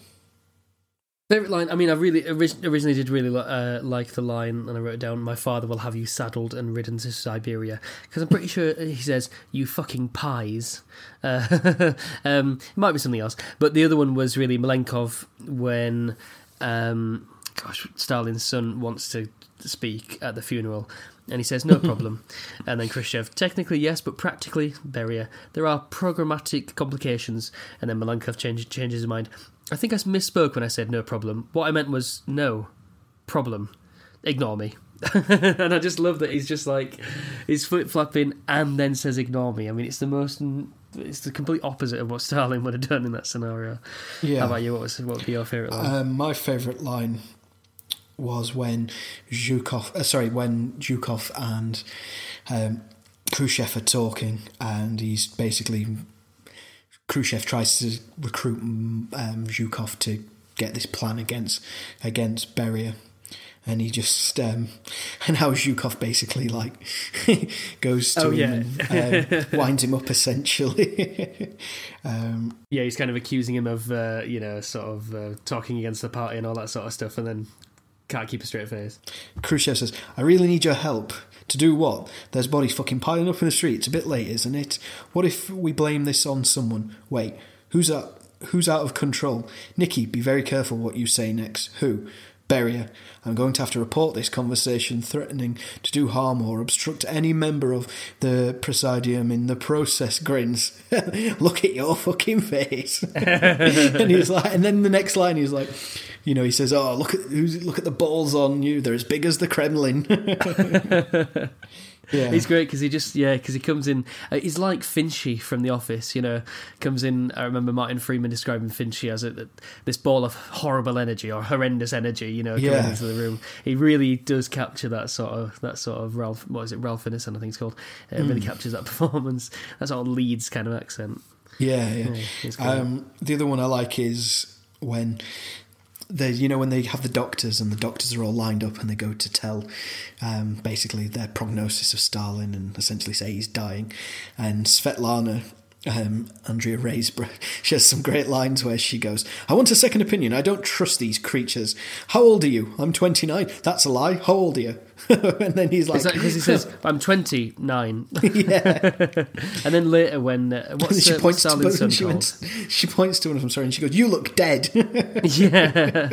S2: Favorite line. I mean, I really originally did really uh, like the line, and I wrote it down. My father will have you saddled and ridden to Siberia because I'm pretty sure he says "you fucking pies." Uh, *laughs* um, it might be something else, but the other one was really Malenkov when, um, gosh, Stalin's son wants to speak at the funeral. And he says, no *laughs* problem. and then Khrushchev, technically yes, but practically, Beria, there are programmatic complications. And then Malenkov change, changes his mind. I think I misspoke when I said no problem. What I meant was no problem. Ignore me. *laughs* and I just love that he's just like, he's flip flopping and then says ignore me. I mean, it's the most, it's the complete opposite of what Stalin would have done in that scenario.
S1: Yeah.
S2: How about you? What, was, what would be your favourite line?
S1: Um, my favourite line was when Zhukov, uh, sorry, when Zhukov and um, Khrushchev are talking, and he's basically Khrushchev tries to recruit um, Zhukov to get this plan against against Beria. And he just um, *laughs* and how Zhukov basically like *laughs* goes to
S2: Oh,
S1: him
S2: yeah.
S1: and um, *laughs* winds him up essentially. um,
S2: Yeah, he's kind of accusing him of, uh, you know, sort of uh, talking against the party and all that sort of stuff, and then can't keep a straight face.
S1: Khrushchev says, I really need your help. To do what? There's bodies fucking piling up in the street. It's a bit late, isn't it? What if we blame this on someone? Wait, who's out, who's out of control? Nikki, be very careful what you say next. Who? Beria. I'm going to have to report this conversation threatening to do harm or obstruct any member of the Presidium in the process grins. *laughs* Look at your fucking face. *laughs* and he's like and then the next line he's like you know, he says, "Oh, look at who's look at the balls on you. They're as big as the Kremlin." *laughs* yeah,
S2: He's great because he just, yeah, because he comes in. Uh, he's like Finchy from The Office, you know, comes in. I remember Martin Freeman describing Finchy as a, this ball of horrible energy or horrendous energy, you know, coming
S1: Yeah.
S2: into the room. He really does capture that sort of, that sort of Ralph, what is it, Ralph Ineson, I think it's called. It really captures that *laughs* performance, that sort of Leeds kind of accent.
S1: yeah, yeah.
S2: Yeah.
S1: Um, the other one I like is when they, you know, when they have the doctors and the doctors are all lined up and they go to tell, um, basically their prognosis of Stalin and essentially say he's dying, and Svetlana. Um, Andrea Riseborough, *laughs* she has some great lines where she goes, I want a second opinion. I don't trust these creatures. How old are you? I'm 29. That's a lie. How old are you? *laughs* and then he's like,
S2: because he says, *laughs* I'm 29? *laughs*
S1: yeah.
S2: and then later when, uh, what's
S1: she
S2: uh,
S1: points to
S2: son
S1: she, went, she points to one of them, sorry, and she goes, "You look dead."
S2: Yeah,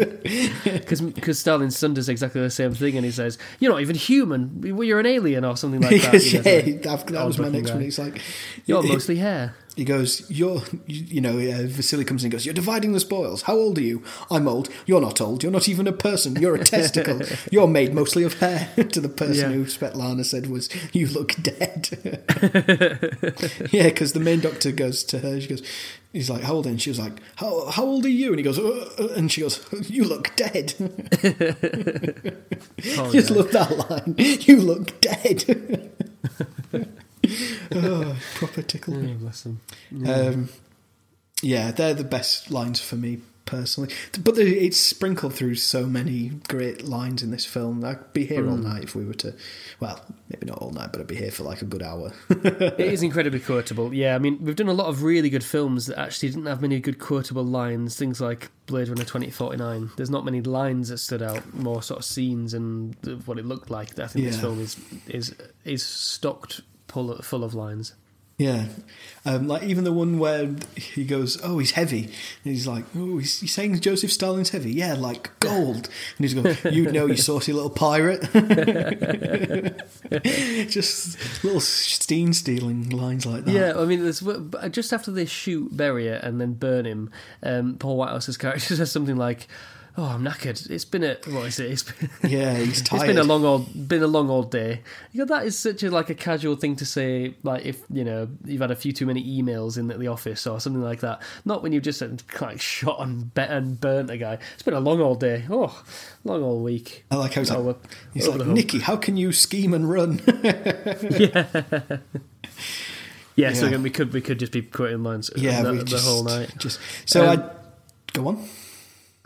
S2: because because Stalin's son does exactly the same thing, and he says, "You're not even human. You're an alien or something like that."
S1: Because,
S2: You know,
S1: yeah, that, that was my next
S2: guy.
S1: one. It's like
S2: You're mostly hair.
S1: He goes, "You're, you, you know." Uh, Vasily comes in and goes, "You're dividing the spoils. How old are you? I'm old. You're not old. You're not even a person. You're a *laughs* testicle. You're made mostly of hair." *laughs* to the person
S2: Yeah.
S1: who Svetlana said was, "You look dead." *laughs* yeah, because the main doctor goes to her. She goes, "He's like, how old?" are you?" And she was like, "How how old are you?" And he goes, uh, uh," and she goes, "You look dead."
S2: Oh,
S1: Just
S2: yeah.
S1: love that line. You look dead. *laughs* oh, proper tickle.
S2: Oh, bless him.
S1: Um, yeah, they're the best lines for me personally. But the, it's sprinkled through so many great lines in this film. I'd be here all night if we were to. Well, maybe not all night, but I'd be here for like a good hour. *laughs*
S2: It is incredibly quotable. Yeah, I mean, we've done a lot of really good films that actually didn't have many good quotable lines. Things like Blade Runner 2049. There's not many lines that stood out, more sort of scenes and what it looked like. I think this film is is is stocked full of, full of lines.
S1: Yeah. Um, like even the one where he goes, "Oh, he's heavy," and he's like, "Oh, he's, he's saying Joseph Stalin's heavy." Yeah, like gold. And he's going, *laughs* "You know, you saucy little pirate." *laughs* Just little steam stealing lines like that.
S2: Yeah, I mean, there's, just after they shoot Beria, and then burn him, um, Paul Whitehouse's character *laughs* says something like, oh, I'm knackered. It's been a what is it? It's been, *laughs*
S1: yeah, he's tired. *laughs*
S2: It's been a long old been a long old day. You know, that is such a like a casual thing to say. Like if you know you've had a few too many emails in at the office or something like that. Not when you've just like shot and bet and burnt a guy. It's been a long old day. Oh, long old week.
S1: I like how he's oh, like, he's like Nicky, how can you scheme and run? *laughs*
S2: yeah. Yeah, so again, we could we could just be quoting lines yeah, the, the
S1: just,
S2: whole night.
S1: Just so um, I go on.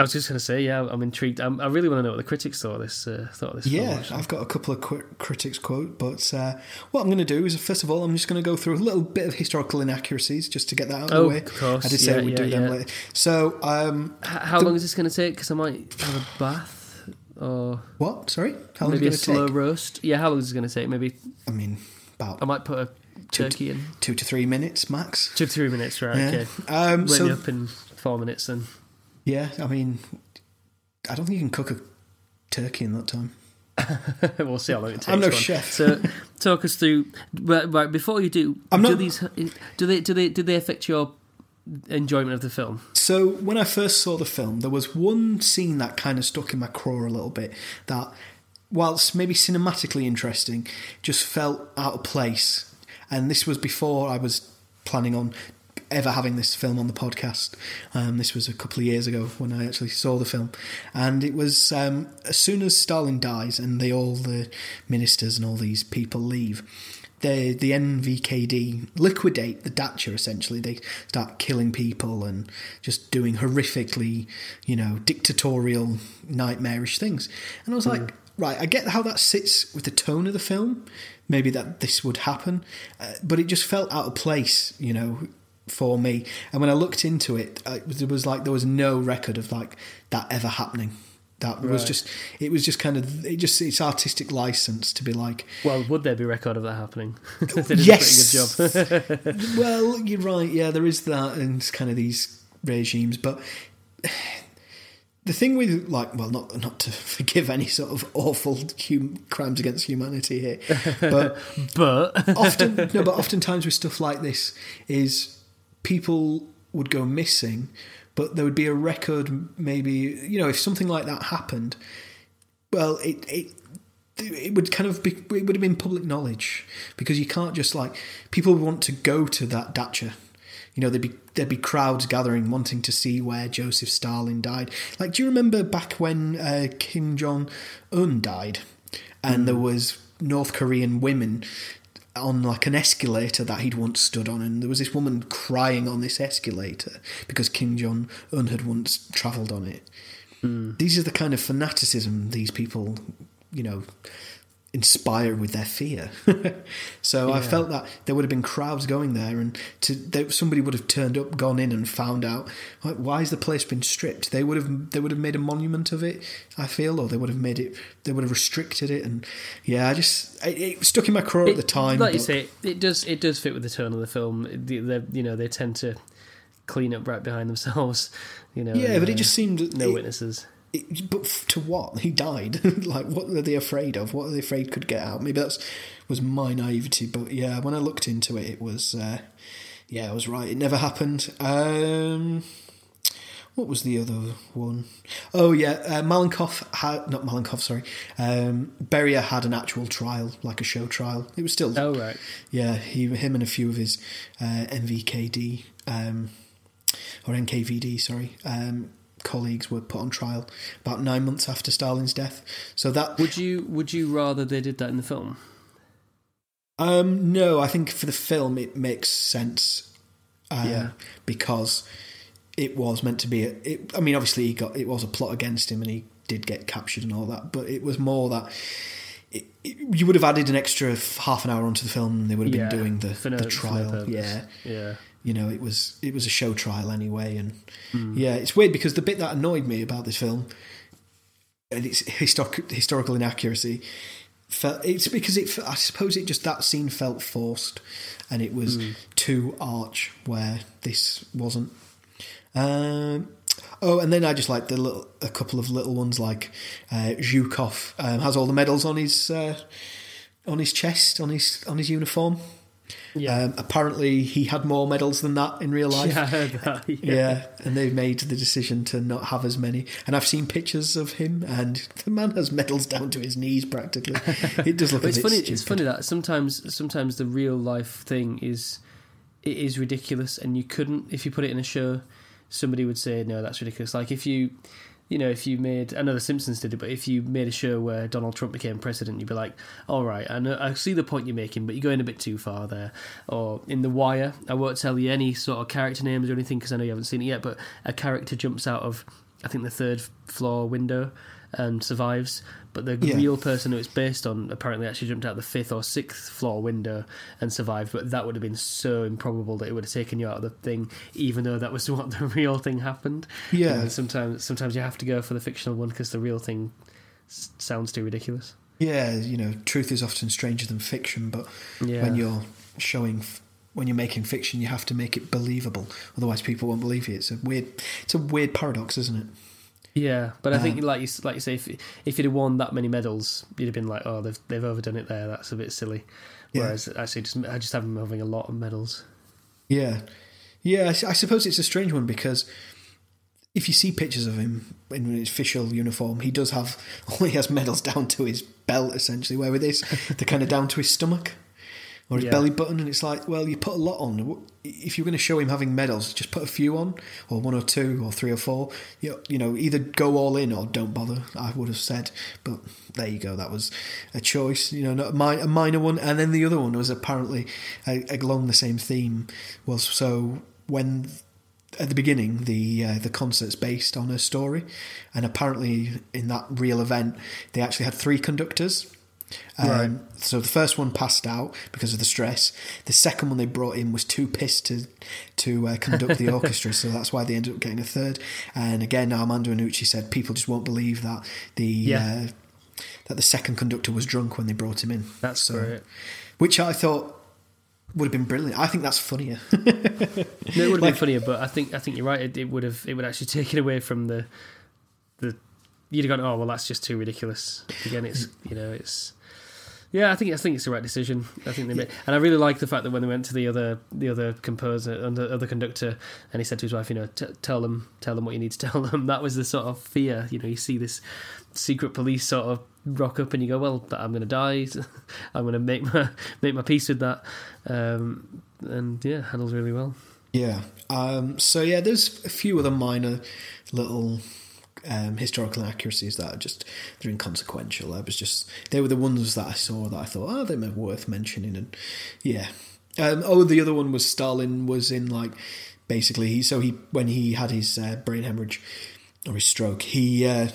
S2: I was just going to say, yeah, I'm intrigued. I'm, i really want to know what the critics thought of this. Uh, thought of this.
S1: Yeah,
S2: film,
S1: I've got a couple of quick critics quote, but uh, what I'm going to do is, first of all, I'm just going to go through a little bit of historical inaccuracies just to get that out
S2: oh,
S1: of the way.
S2: Of course,
S1: I did
S2: say
S1: yeah, we'd
S2: yeah,
S1: do
S2: yeah.
S1: them later. So, um,
S2: how the, long is this going to take? Because I might have a bath or
S1: what? Sorry, how long
S2: maybe
S1: is
S2: a slow take? roast. Yeah, how long is this going to take? Maybe.
S1: I mean, about.
S2: I might put a turkey
S1: two
S2: in
S1: two to three minutes max.
S2: Two to three minutes, right?
S1: Yeah.
S2: Okay.
S1: Um, so,
S2: up in four minutes then.
S1: Yeah, I mean, I don't think you can cook a turkey in that time. *laughs*
S2: we'll see how long it takes.
S1: I'm no chef.
S2: So talk us through. Right, right before you do,
S1: I'm
S2: do
S1: not,
S2: these do they do they do they affect your enjoyment of the film?
S1: So when I first saw the film, there was one scene that kind of stuck in my craw a little bit. That, whilst maybe cinematically interesting, just felt out of place. And this was before I was planning on ever having this film on the podcast. Um, this was a couple of years ago when I actually saw the film, and it was um, as soon as Stalin dies and they all the ministers and all these people leave. The the NVKD liquidate the Dacha essentially. They start killing people and just doing horrifically, you know, dictatorial, nightmarish things. And I was mm. like, right, I get how that sits with the tone of the film. Maybe that this would happen, uh, but it just felt out of place. You know, for me. And when I looked into it, it was, it was like there was no record of like that ever happening. That right. was just it was just kind of it just it's artistic license to be like.
S2: Well, would there be record of that happening? *laughs*
S1: yes. *laughs* well, you're right. Yeah, there is that, and kind of these regimes, but. The thing with like, well, not not to *laughs* forgive any sort of awful hum, crimes against humanity here, but
S2: but
S1: often no, but oftentimes with stuff like this is people would go missing, but there would be a record. Maybe you know, if something like that happened, well, it it it would kind of be it would have been public knowledge because you can't just like people want to go to that dacha. You know, there'd be there'd be crowds gathering wanting to see where Joseph Stalin died. Like, do you remember back when uh, Kim Jong Un died, and mm. there was North Korean women on like an escalator that he'd once stood on, and there was this woman crying on this escalator because Kim Jong Un had once travelled on it.
S2: Mm.
S1: These are the kind of fanaticism these people, you know, inspire with their fear. *laughs* so yeah. I felt that there would have been crowds going there, and to they, somebody would have turned up, gone in, and found out like, why has the place been stripped. They would have they would have made a monument of it. I feel, or they would have made it. They would have restricted it, and yeah, I just it, it stuck in my craw
S2: it,
S1: at the time.
S2: Like but, you say, it does it does fit with the tone of the film. They, you know, they tend to clean up right behind themselves. *laughs* You know,
S1: yeah, and, but it uh, just seemed
S2: no witnesses
S1: it, but to what? He died. *laughs* like, what are they afraid of? What are they afraid could get out? Maybe that's was my naivety. But yeah, when I looked into it, it was uh, yeah, I was right. It never happened. Um, what was the other one? Oh yeah, uh, Malenkov had not Malenkov. Sorry, um, Beria had an actual trial, like a show trial. It was still.
S2: Oh right.
S1: Yeah, he, him, and a few of his uh, NVKD um, or NKVD. Sorry. Um, colleagues were put on trial about nine months after Stalin's death. So that
S2: would you would you rather they did that in the film?
S1: Um, no, I think for the film it makes sense. Uh, yeah, because it was meant to be. A, it, I mean, obviously he got it was a plot against him, and he did get captured and all that. But it was more that. It, it, you would have added an extra half an hour onto the film, and they would have
S2: yeah,
S1: been doing the,
S2: no,
S1: the trial.
S2: No
S1: yeah,
S2: yeah
S1: you know it was it was a show trial anyway and
S2: mm.
S1: yeah it's weird because the bit that annoyed me about this film and its historic, historical inaccuracy felt it's because it. I suppose it just that scene felt forced, and it was mm. too arch where this wasn't. Um, oh, and then I just like the little a couple of little ones like uh, Zhukov um, has all the medals on his uh, on his chest on his on his uniform. Yeah. Um, apparently, he had more medals than that in real *laughs* life.
S2: Yeah, that. *laughs* Yeah.
S1: yeah. and they've made the decision to not have as many. And I've seen pictures of him, and *laughs* the man has medals down to his knees practically. It does look.
S2: it's
S1: funny.
S2: Stupid. It's funny that sometimes, sometimes the real life thing is it is ridiculous, and you couldn't if you put it in a show. Somebody would say, "No, that's ridiculous." Like if you you know, if you made, The Simpsons did it, but if you made a show where Donald Trump became president, you'd be like, all right, I know, I see the point you're making, but you're going a bit too far there. Or in The Wire, I won't tell you any sort of character names or anything because I know you haven't seen it yet, but a character jumps out of, I think, the third floor window and survives. But the yeah. real person who it's based on apparently actually jumped out the fifth or sixth floor window and survived. But that would have been so improbable that it would have taken you out of the thing, even though that was *laughs* what the real thing happened.
S1: Yeah.
S2: And sometimes, sometimes you have to go for the fictional one because the real thing sounds too ridiculous.
S1: Yeah, you know, truth is often stranger than fiction. But yeah. when you're showing when you're making fiction, you have to make it believable. Otherwise, people won't believe you. It's a weird, it's a weird paradox, isn't it?
S2: Yeah, but I think, um, like you like you say, if if you'd have won that many medals, you'd have been like, oh, they've they've overdone it there. That's a bit silly. Whereas yeah. actually, just I just have them having a lot of medals.
S1: Yeah, yeah. I, I suppose it's a strange one because if you see pictures of him in his official uniform, he does have *laughs* he has medals down to his belt essentially. Where with this, they're kind of down to his stomach or his yeah. belly button, and it's like, well, you put a lot on. If you're going to show him having medals, just put a few on, or one or two, or three or four. You, you know, either go all in or don't bother. I would have said, but there you go. That was a choice. You know, not a, minor one, and then the other one was apparently along the same theme. Was so when at the beginning, the uh, the concert's based on a story, and apparently in that real event, they actually had three conductors. Um, right. So the first one passed out because of the stress. The second one they brought in was too pissed to to uh, conduct the *laughs* orchestra, so that's why they ended up getting a third. And again, Armando Iannucci said people just won't believe that the yeah. uh, that the second conductor was drunk when they brought him in.
S2: That's so, great.
S1: Which I thought would have been brilliant. I think that's funnier. *laughs* no,
S2: it would have like, been funnier, but I think I think you're right. It, it would have it would actually *laughs* take it away from the the you'd have gone, oh well, that's just too ridiculous. Again, it's you know it's yeah, I think I think it's the right decision. I think they made, and I really like the fact that when they went to the other the other composer and the other conductor, and he said to his wife, you know, tell them tell them what you need to *laughs* tell them. That was the sort of fear. You know, you see this secret police sort of rock up, and you go, well, I'm going to die. *laughs* I'm going to make my make my peace with that. Um, and yeah, handles really well.
S1: Yeah. Um, so yeah, there's a few other minor little um, historical inaccuracies that are just they're inconsequential. I was just they were the ones that I saw that I thought oh they're worth mentioning and yeah. Um, oh, the other one was Stalin was in like basically he so he when he had his uh, brain hemorrhage or his stroke he uh,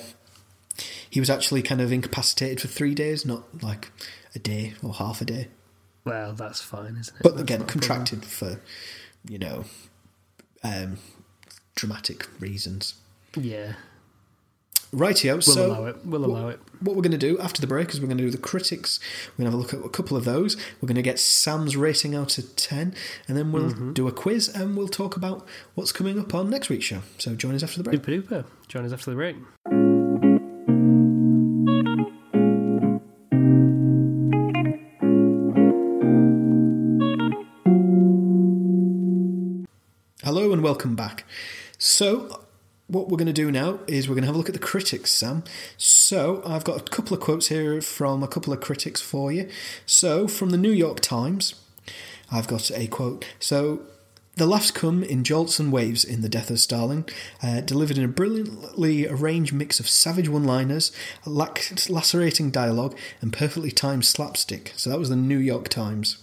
S1: he was actually kind of incapacitated for three days, not like a day or half a day.
S2: Well, that's fine, isn't it?
S1: But that's again, contracted for you know um, dramatic reasons.
S2: Yeah.
S1: Rightio.
S2: We'll
S1: so
S2: allow it. We'll allow it.
S1: What we're going to do after the break is we're going to do the critics. We're going to have a look at a couple of those. We're going to get Sam's rating out of 10, and then we'll mm-hmm. do a quiz and we'll talk about what's coming up on next week's show. So join us after the break.
S2: Super duper. Join us after the break.
S1: Hello and welcome back. So, what we're going to do now is we're going to have a look at the critics, Sam. So I've got a couple of quotes here from a couple of critics for you. So from the New York Times, I've got a quote. So the laughs come in jolts and waves in The Death of Stalin, uh, delivered in a brilliantly arranged mix of savage one liners, lacerating dialogue, and perfectly timed slapstick. So that was the New York Times.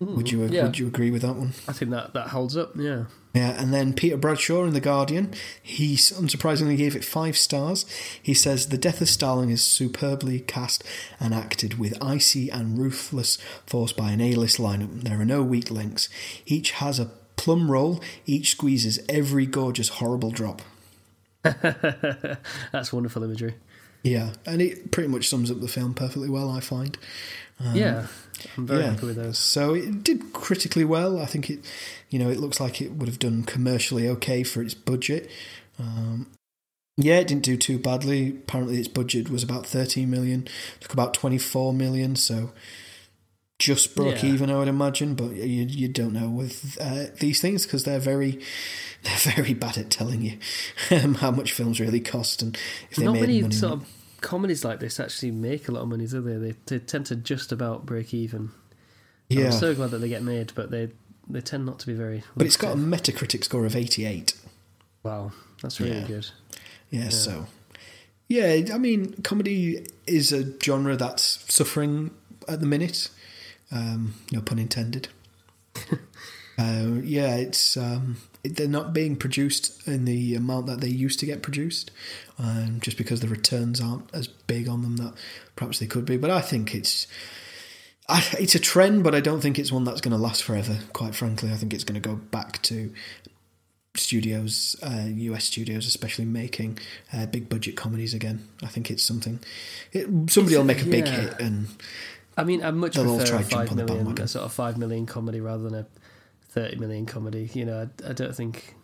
S1: Mm, would you yeah. would you agree with that one?
S2: I think that, that holds up, yeah.
S1: Yeah, and then Peter Bradshaw in The Guardian, he unsurprisingly gave it five stars. He says, The Death of Stalin is superbly cast and acted with icy and ruthless force by an A list lineup. There are no weak links. Each has a plum roll, each squeezes every gorgeous, horrible drop. *laughs*
S2: That's wonderful imagery.
S1: Yeah, and it pretty much sums up the film perfectly well, I find. Um,
S2: yeah, I'm very
S1: yeah.
S2: happy with those.
S1: So it did critically well. I think it, you know, it looks like it would have done commercially okay for its budget. Um, yeah, it didn't do too badly. Apparently, its budget was about 13 million, took about 24 million, so just broke
S2: Yeah.
S1: even, I would imagine. But you, you don't know with uh, these things because they're very, *laughs* they're very bad at telling you *laughs* um, how much films really cost and if they
S2: Not
S1: made
S2: many
S1: money.
S2: sort of comedies like this actually make a lot of money, do they? They, they tend to just about break even.
S1: yeah,
S2: I'm so glad that they get made, but they they tend not to be very.
S1: but it's got a. Metacritic score of 88.
S2: wow, that's really
S1: Yeah.
S2: good.
S1: Yeah, so yeah, I mean, comedy is a genre that's suffering at the minute. Um, no pun intended. *laughs* uh, yeah, it's um, they're not being produced in the amount that they used to get produced, um, just because the returns aren't as big on them that perhaps they could be. But I think it's. I, it's a trend, but I don't think it's one that's going to last forever. Quite frankly, I think it's going to go back to studios, uh, US studios, especially making uh, big budget comedies again. I think it's something. It, somebody
S2: It's-
S1: will make a big
S2: yeah.
S1: hit, and
S2: I mean, I much prefer
S1: try
S2: a five
S1: on the
S2: a sort of five million comedy rather than a thirty million comedy. You know, I, I don't think.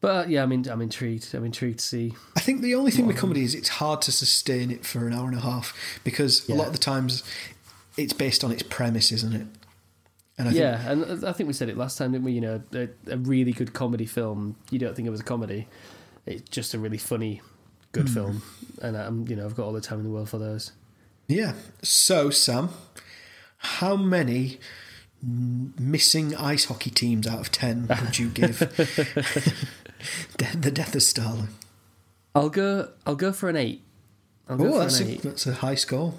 S2: But uh, yeah, I mean, I'm intrigued. I'm intrigued to see.
S1: I think the only thing with comedy is it's hard to sustain it for an hour and a half because a lot of the times it's based on its premise, isn't it? And I think,
S2: yeah, and I think we said it last time, didn't we? You know, a, a really good comedy film. You don't think it was a comedy. It's just a really funny, good
S1: Hmm.
S2: film, and I'm, you know, I've got all the time in the world for those.
S1: yeah. So Sam, how many mm, missing ice hockey teams out of ten would you give *laughs* De- the Death of Stalin?
S2: I'll go. I'll go for an eight. I'll go
S1: Oh,
S2: for
S1: that's
S2: an
S1: a, that's a high score.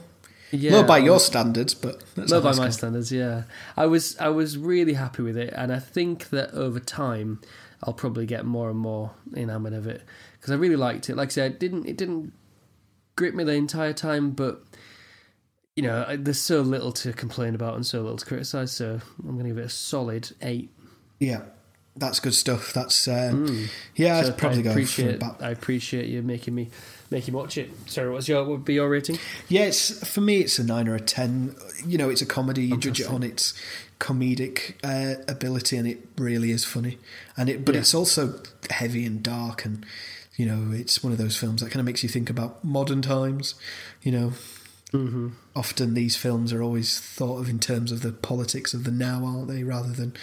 S2: Yeah,
S1: Low by your standards, but that's
S2: Low by my standards, yeah. I was I was really happy with it, and I think that over time I'll probably get more and more enamoured of it because I really liked it. Like I said, it didn't it didn't grip me the entire time, but you know, there's so little to complain about and so little to criticise. So I'm going to give it a solid eight.
S1: Yeah, that's good stuff. That's um, yeah,
S2: So
S1: I'd probably
S2: I
S1: go
S2: appreciate
S1: about
S2: I appreciate you making me making watch it. Sorry, what's your what would be your rating?
S1: Yeah, it's for me. It's a nine or a ten. You know, it's a comedy. You judge it on its comedic uh, ability, and it really is funny. And it, but
S2: Yeah.
S1: it's also heavy and dark, and you know, it's one of those films that kind of makes you think about modern times. You know,
S2: Mm-hmm.
S1: often these films are always thought of in terms of the politics of the now, aren't they? Rather than,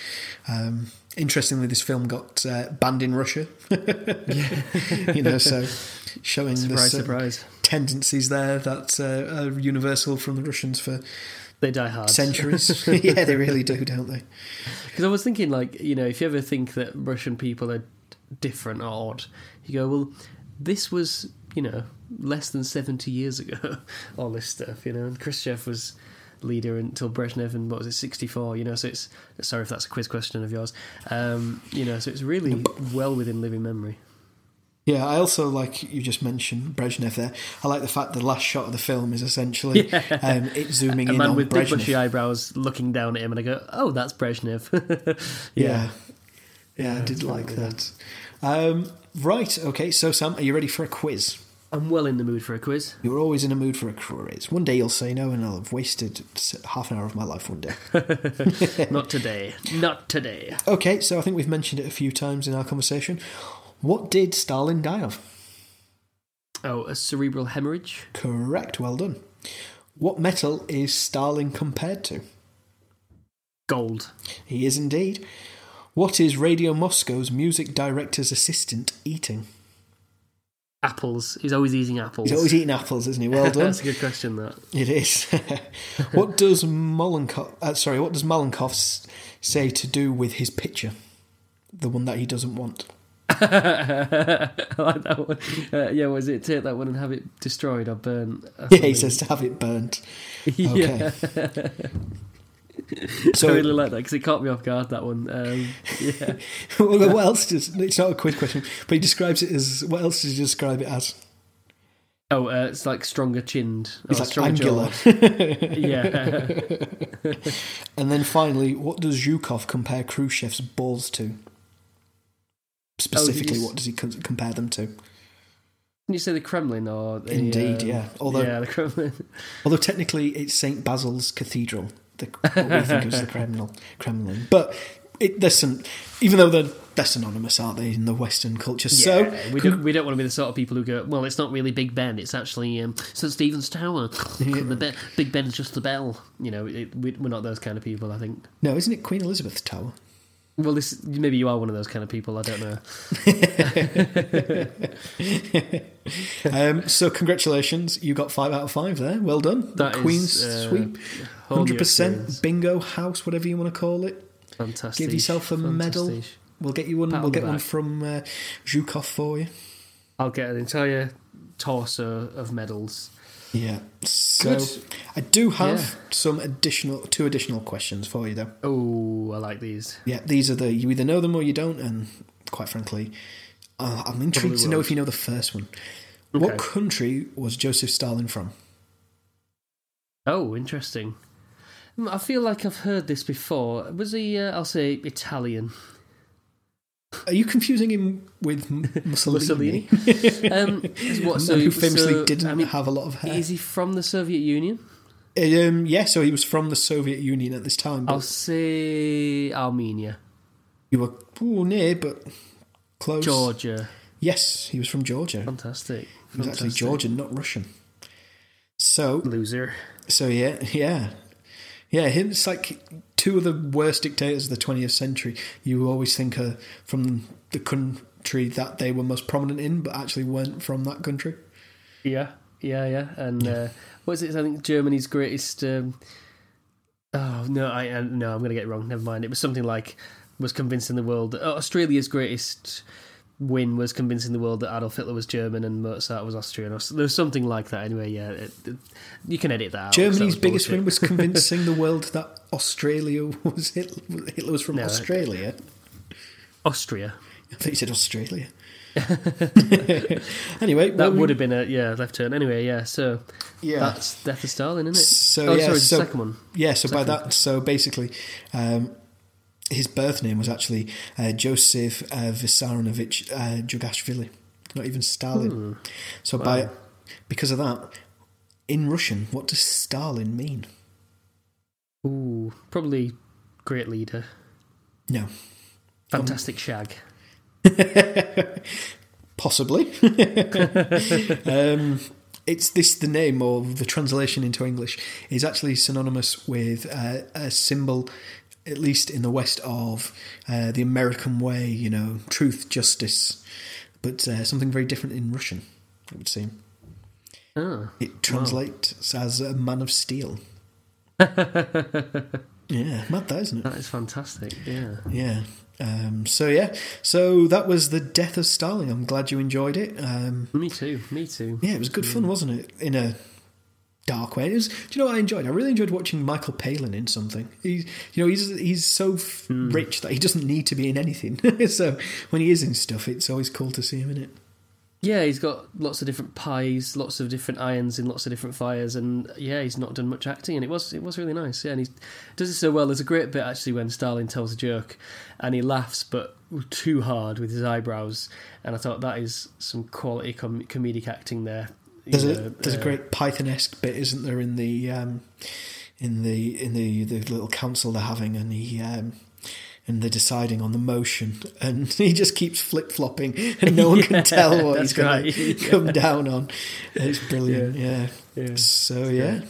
S1: um, interestingly, this film got uh, banned in Russia. *laughs* you know, so *laughs* showing the
S2: Surprise,
S1: certain
S2: surprise.
S1: tendencies there that uh, are universal from the Russians for
S2: They die hard.
S1: centuries. *laughs* yeah, they really do, don't they?
S2: Because I was thinking, like, you know, if you ever think that Russian people are different or odd, you go, well, this was, you know, less than 70 years ago, *laughs* all this stuff, you know, and Khrushchev was leader until Brezhnev and what was it, 64, you know, so it's, sorry if that's a quiz question of yours, um, you know, so it's really well within living memory.
S1: Yeah, I also like you just mentioned Brezhnev there. I like the fact the last shot of the film is essentially *laughs* um, it zooming
S2: A
S1: in
S2: man
S1: on
S2: with big bushy eyebrows looking down at him, and I go, oh, that's Brezhnev. *laughs*
S1: Yeah. yeah, I did like
S2: like
S1: that. Um, right, okay. So Sam, are you ready for a quiz?
S2: I'm well in the mood for a quiz.
S1: You're always in a mood for a quiz. One day you'll say no, and I'll have wasted half an hour of my life one day. *laughs*
S2: Not today. Not today.
S1: Okay, so I think we've mentioned it a few times in our conversation. What did Stalin die of?
S2: Oh, a cerebral hemorrhage?
S1: Correct, well done. What metal is Stalin compared to?
S2: Gold.
S1: He is indeed. What is Radio Moscow's music director's assistant eating?
S2: Apples. He's always eating apples.
S1: He's always eating apples, isn't he? Well *laughs* done.
S2: That's a good question. That.
S1: it is. *laughs* what does Malenkov? Uh, sorry, what does Malenkov say to do with his picture? The one that he doesn't want. *laughs*
S2: I like that one. Uh, yeah, was it take that one and have it destroyed or burnt?
S1: Yeah, he says to have it burnt.
S2: yeah.
S1: Okay.
S2: I
S1: So,
S2: really like that because it caught me off guard. That one. Um, yeah. *laughs*
S1: what else does? It's not a quiz question, but he describes it as. What else does he describe it as?
S2: Oh, uh, it's like stronger chinned.
S1: He's like
S2: stronger
S1: angular. *laughs*
S2: yeah. *laughs*
S1: And then finally, what does Zhukov compare Khrushchev's balls to? Specifically,
S2: s-
S1: what does he compare them to?
S2: Can you say the Kremlin or the,
S1: Indeed,
S2: um,
S1: yeah. Although-
S2: yeah, the Kremlin.
S1: Although technically it's St. Basil's Cathedral, the, what we think is the Kremlin. Kremlin. But it, there's some, even though they're, they're synonymous, aren't they, in the Western culture? so,
S2: we don't we don't want to be the sort of people who go, well, it's not really Big Ben, it's actually um, St Stephen's Tower. *laughs* The be- Big Ben is just the bell. You know, it, we, we're not those kind of people. I think.
S1: no, isn't it Queen Elizabeth's Tower?
S2: Well, this maybe you are one of those kind of people. I don't know. *laughs*
S1: Um, so, congratulations, you got five out of five there. Well done.
S2: That is,
S1: Queen's
S2: uh,
S1: sweep. 100% bingo house, whatever you want to call it.
S2: Fantastic.
S1: Give yourself a medal. We'll get you one.
S2: Pat
S1: we'll get one from uh, Zhukov for you.
S2: I'll get an entire torso of medals.
S1: Yeah. So
S2: Good.
S1: I do have
S2: Yeah.
S1: some additional, two additional questions for you though.
S2: Oh, I like these.
S1: Yeah, these are the you either know them or you don't, and quite frankly, uh, I'm intrigued
S2: Probably
S1: to know if you know the first one.
S2: Okay.
S1: What country was Joseph Stalin from?
S2: Oh, interesting. Hmm, I feel like I've heard this before. Was he? Uh, I'll say Italian.
S1: Are you confusing him with Mussolini?
S2: Mussolini. *laughs* Um, what,
S1: Man who famously
S2: so,
S1: didn't
S2: I mean,
S1: have a lot of hair.
S2: Is he from the Soviet Union?
S1: Um, yeah, so he was from the Soviet Union at this time.
S2: I'll say Armenia,
S1: you were ooh, near, but close.
S2: Georgia.
S1: Yes, he was from Georgia.
S2: Fantastic.
S1: He was actually Georgian, not Russian. So,
S2: Loser.
S1: so yeah, yeah, yeah. him- It's like two of the worst dictators of the 20th century. You always think are from the country that they were most prominent in, but actually weren't from that country.
S2: Yeah, yeah, yeah. And uh, what is it? I think Germany's greatest. Um, oh no, I uh, no, I'm going to get it wrong. Never mind. It was something like was convincing the world. Uh, Australia's greatest win was convincing the world that Adolf Hitler was German and Mozart was Austrian. Or, there was something like that. Anyway, yeah, it, it- you can edit that. that
S1: Germany's
S2: was
S1: biggest win was convincing the *laughs* world that Australia was Hitler, Hitler was from
S2: No,
S1: Australia.
S2: Austria.
S1: I thought you said Australia. *laughs* anyway,
S2: That would have been a yeah left turn. Anyway, yeah. So
S1: yeah.
S2: that's Death of Stalin, isn't it?
S1: So
S2: oh,
S1: yeah,
S2: sorry,
S1: so
S2: the second one.
S1: yeah, so by
S2: Second.
S1: that, so basically, um, his birth name was actually uh, Joseph uh, Vissarionovich uh, Jugashvili, not even Stalin.
S2: Hmm.
S1: So by because of that, in Russian, what does Stalin mean?
S2: Ooh, probably great leader.
S1: No,
S2: Fantastic shag. *laughs*
S1: possibly. *laughs* um, it's this the name or the translation into English is actually synonymous with uh, a symbol, at least in the West, of uh, the American way. You know, truth, justice, but uh, something very different in Russian. It would seem
S2: Oh.
S1: it translates as a man of steel. *laughs* yeah, mad that, isn't it?
S2: That is fantastic. Yeah.
S1: Yeah. Um, so yeah, so that was the death of Stalin. I'm glad you enjoyed it. Um,
S2: Me too. Me too.
S1: Yeah, it was good fun, wasn't it? In a dark way. It was, do you know what I enjoyed? I really enjoyed watching Michael Palin in something. He's, you know, he's he's so f- hmm. rich that he doesn't need to be in anything. *laughs* so when he is in stuff, it's always cool to see him in it.
S2: Yeah, he's got lots of different pies, lots of different irons in lots of different fires, and yeah, he's not done much acting, and it was it was really nice. Yeah, and he does it so well. There's a great bit actually when Stalin tells a joke, and he laughs but too hard with his eyebrows, and I thought that is some quality com- comedic acting there.
S1: There's a
S2: know,
S1: there's a
S2: uh,
S1: great Python-esque bit, isn't there, in the um, in the in the, the little council they're having, and he um, and they're deciding on the motion, *laughs* and he just keeps flip flopping, *laughs* and no one can *laughs* tell what he's going
S2: right.
S1: to come down on. It's brilliant, yeah.
S2: Yeah.
S1: So yeah,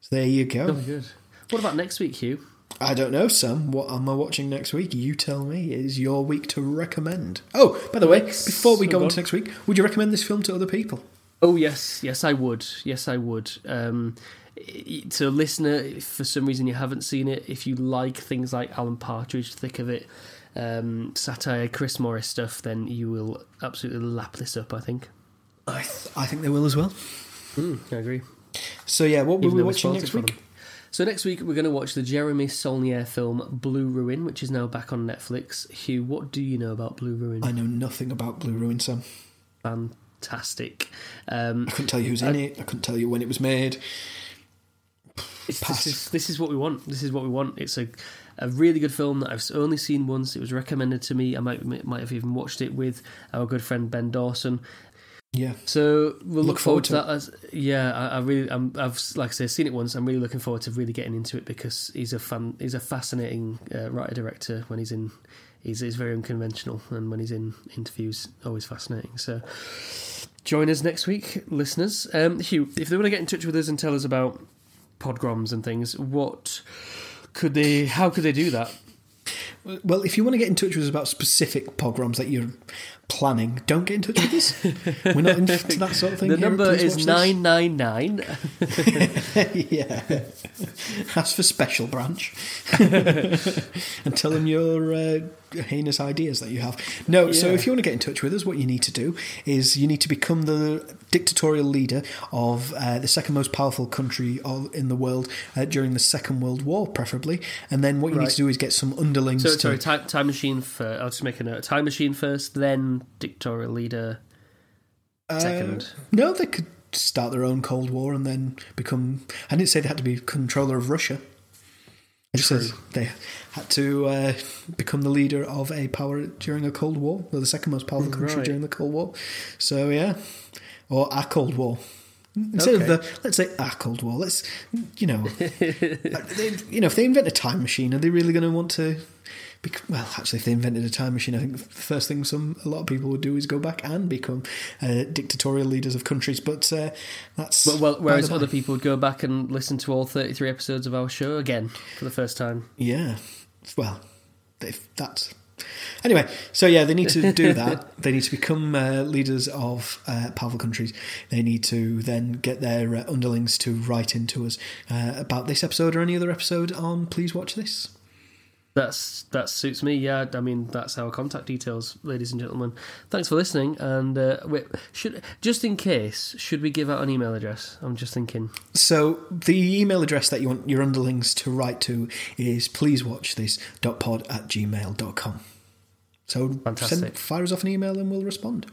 S1: so there you go.
S2: Oh. What about next week, Hugh?
S1: I don't know, Sam. What am I watching next week? You tell me. It is your week to recommend. Oh, by the way, before we go
S2: go
S1: on to next week, would you recommend this film to other people?
S2: Oh yes, yes I would. Yes I would. Um, to a listener, if for some reason you haven't seen it, if you like things like Alan Partridge, thick of it, um, satire, Chris Morris stuff, then you will absolutely lap this up. I think.
S1: I th- I think they will as well.
S2: Mm, I agree.
S1: So yeah, what were
S2: Even
S1: we
S2: though
S1: watching next
S2: for
S1: week?
S2: them. So next week we're going to watch the Jeremy Saulnier film Blue Ruin, which is now back on Netflix. Hugh, what do you know about Blue Ruin?
S1: I know nothing about Blue Ruin, Sam.
S2: Fantastic. Um,
S1: I couldn't tell you who's in it. I couldn't tell you when it was made.
S2: This, is, this is what we want. This is what we want. It's a, a really good film that I've only seen once. It was recommended to me. I might might have even watched it with our good friend Ben Dawson.
S1: Yeah.
S2: So we'll look,
S1: Look
S2: forward,
S1: forward
S2: to that. As, yeah, I, I really, I'm, I've like I say, seen it once. I'm really looking forward to really getting into it because he's a fun, he's a fascinating uh, writer director. When he's in, he's, he's very unconventional, and when he's in interviews, always fascinating. So join us next week, listeners. Um, Hugh, if they want to get in touch with us and tell us about podgroms and things, what could they? How could they do that?
S1: Well, if you want to get in touch with us about specific pogroms that you're planning, don't get in touch with us. We're not into *laughs* that sort of thing.
S2: The
S1: here
S2: number
S1: Please
S2: is nine nine nine. *laughs*
S1: yeah. That's for special branch. *laughs* and tell them your uh, heinous ideas that you have. No, so if you want to get in touch with us, what you need to do is you need to become the dictatorial leader of uh, the second most powerful country of, in the world uh, during the Second World War, preferably. And then what you need to do is get some underlings
S2: So. Sorry, time, time machine first. I'll just make a note. Time machine first, then dictatorial leader second.
S1: Uh, no, they could start their own Cold War and then become. I didn't say they had to be controller of Russia. I just said they had to uh, become the leader of a power during a Cold War, or the second most powerful country
S2: Right.
S1: during the Cold War. So yeah, or a Cold War. Instead of the, let's say a Cold War. Let's, you know, *laughs* they, you know, if they invent a time machine, are they really going to want to? Bec- well, actually, if they invented a time machine, I think the first thing some a lot of people would do is go back and become uh, dictatorial leaders of countries. But uh, that's
S2: But well, whereas other people would go back and listen to all 33 episodes of our show again for the first time.
S1: Yeah. Well, if that's. Anyway, so yeah, they need to do *laughs* that. they need to become uh, leaders of uh, powerful countries. They need to then get their uh, underlings to write into us uh, about this episode or any other episode on Please Watch This.
S2: That's that suits me. Yeah, I mean that's our contact details, ladies and gentlemen. Thanks for listening. And uh, wait, should just in case, should we give out an email address? I'm just thinking.
S1: So the email address that you want your underlings to write to is pleasewatchthis.pod at gmail.com. So
S2: Fantastic.
S1: send, fire us off an email and we'll respond.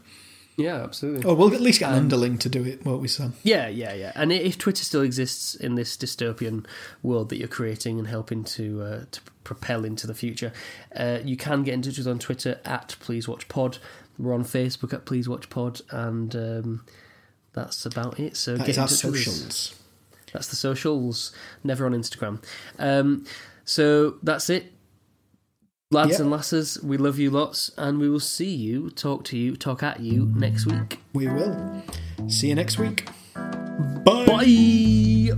S2: Yeah, absolutely.
S1: Or we'll at least get an underling to do it, won't we, Sam?
S2: Yeah, yeah, yeah. And if Twitter still exists in this dystopian world that you're creating and helping to uh, to propel into the future, uh, you can get in touch with us on Twitter at Please Watch Pod. We're on Facebook at Please Watch Pod, and um, that's about it. So
S1: That
S2: get
S1: our
S2: touch with us.
S1: socials.
S2: That's the socials. Never on Instagram. Um, so that's it. Lads
S1: Yep.
S2: and lasses, we love you lots, and we will see you, talk to you, talk at you next week.
S1: We will. See you next week.
S2: Bye.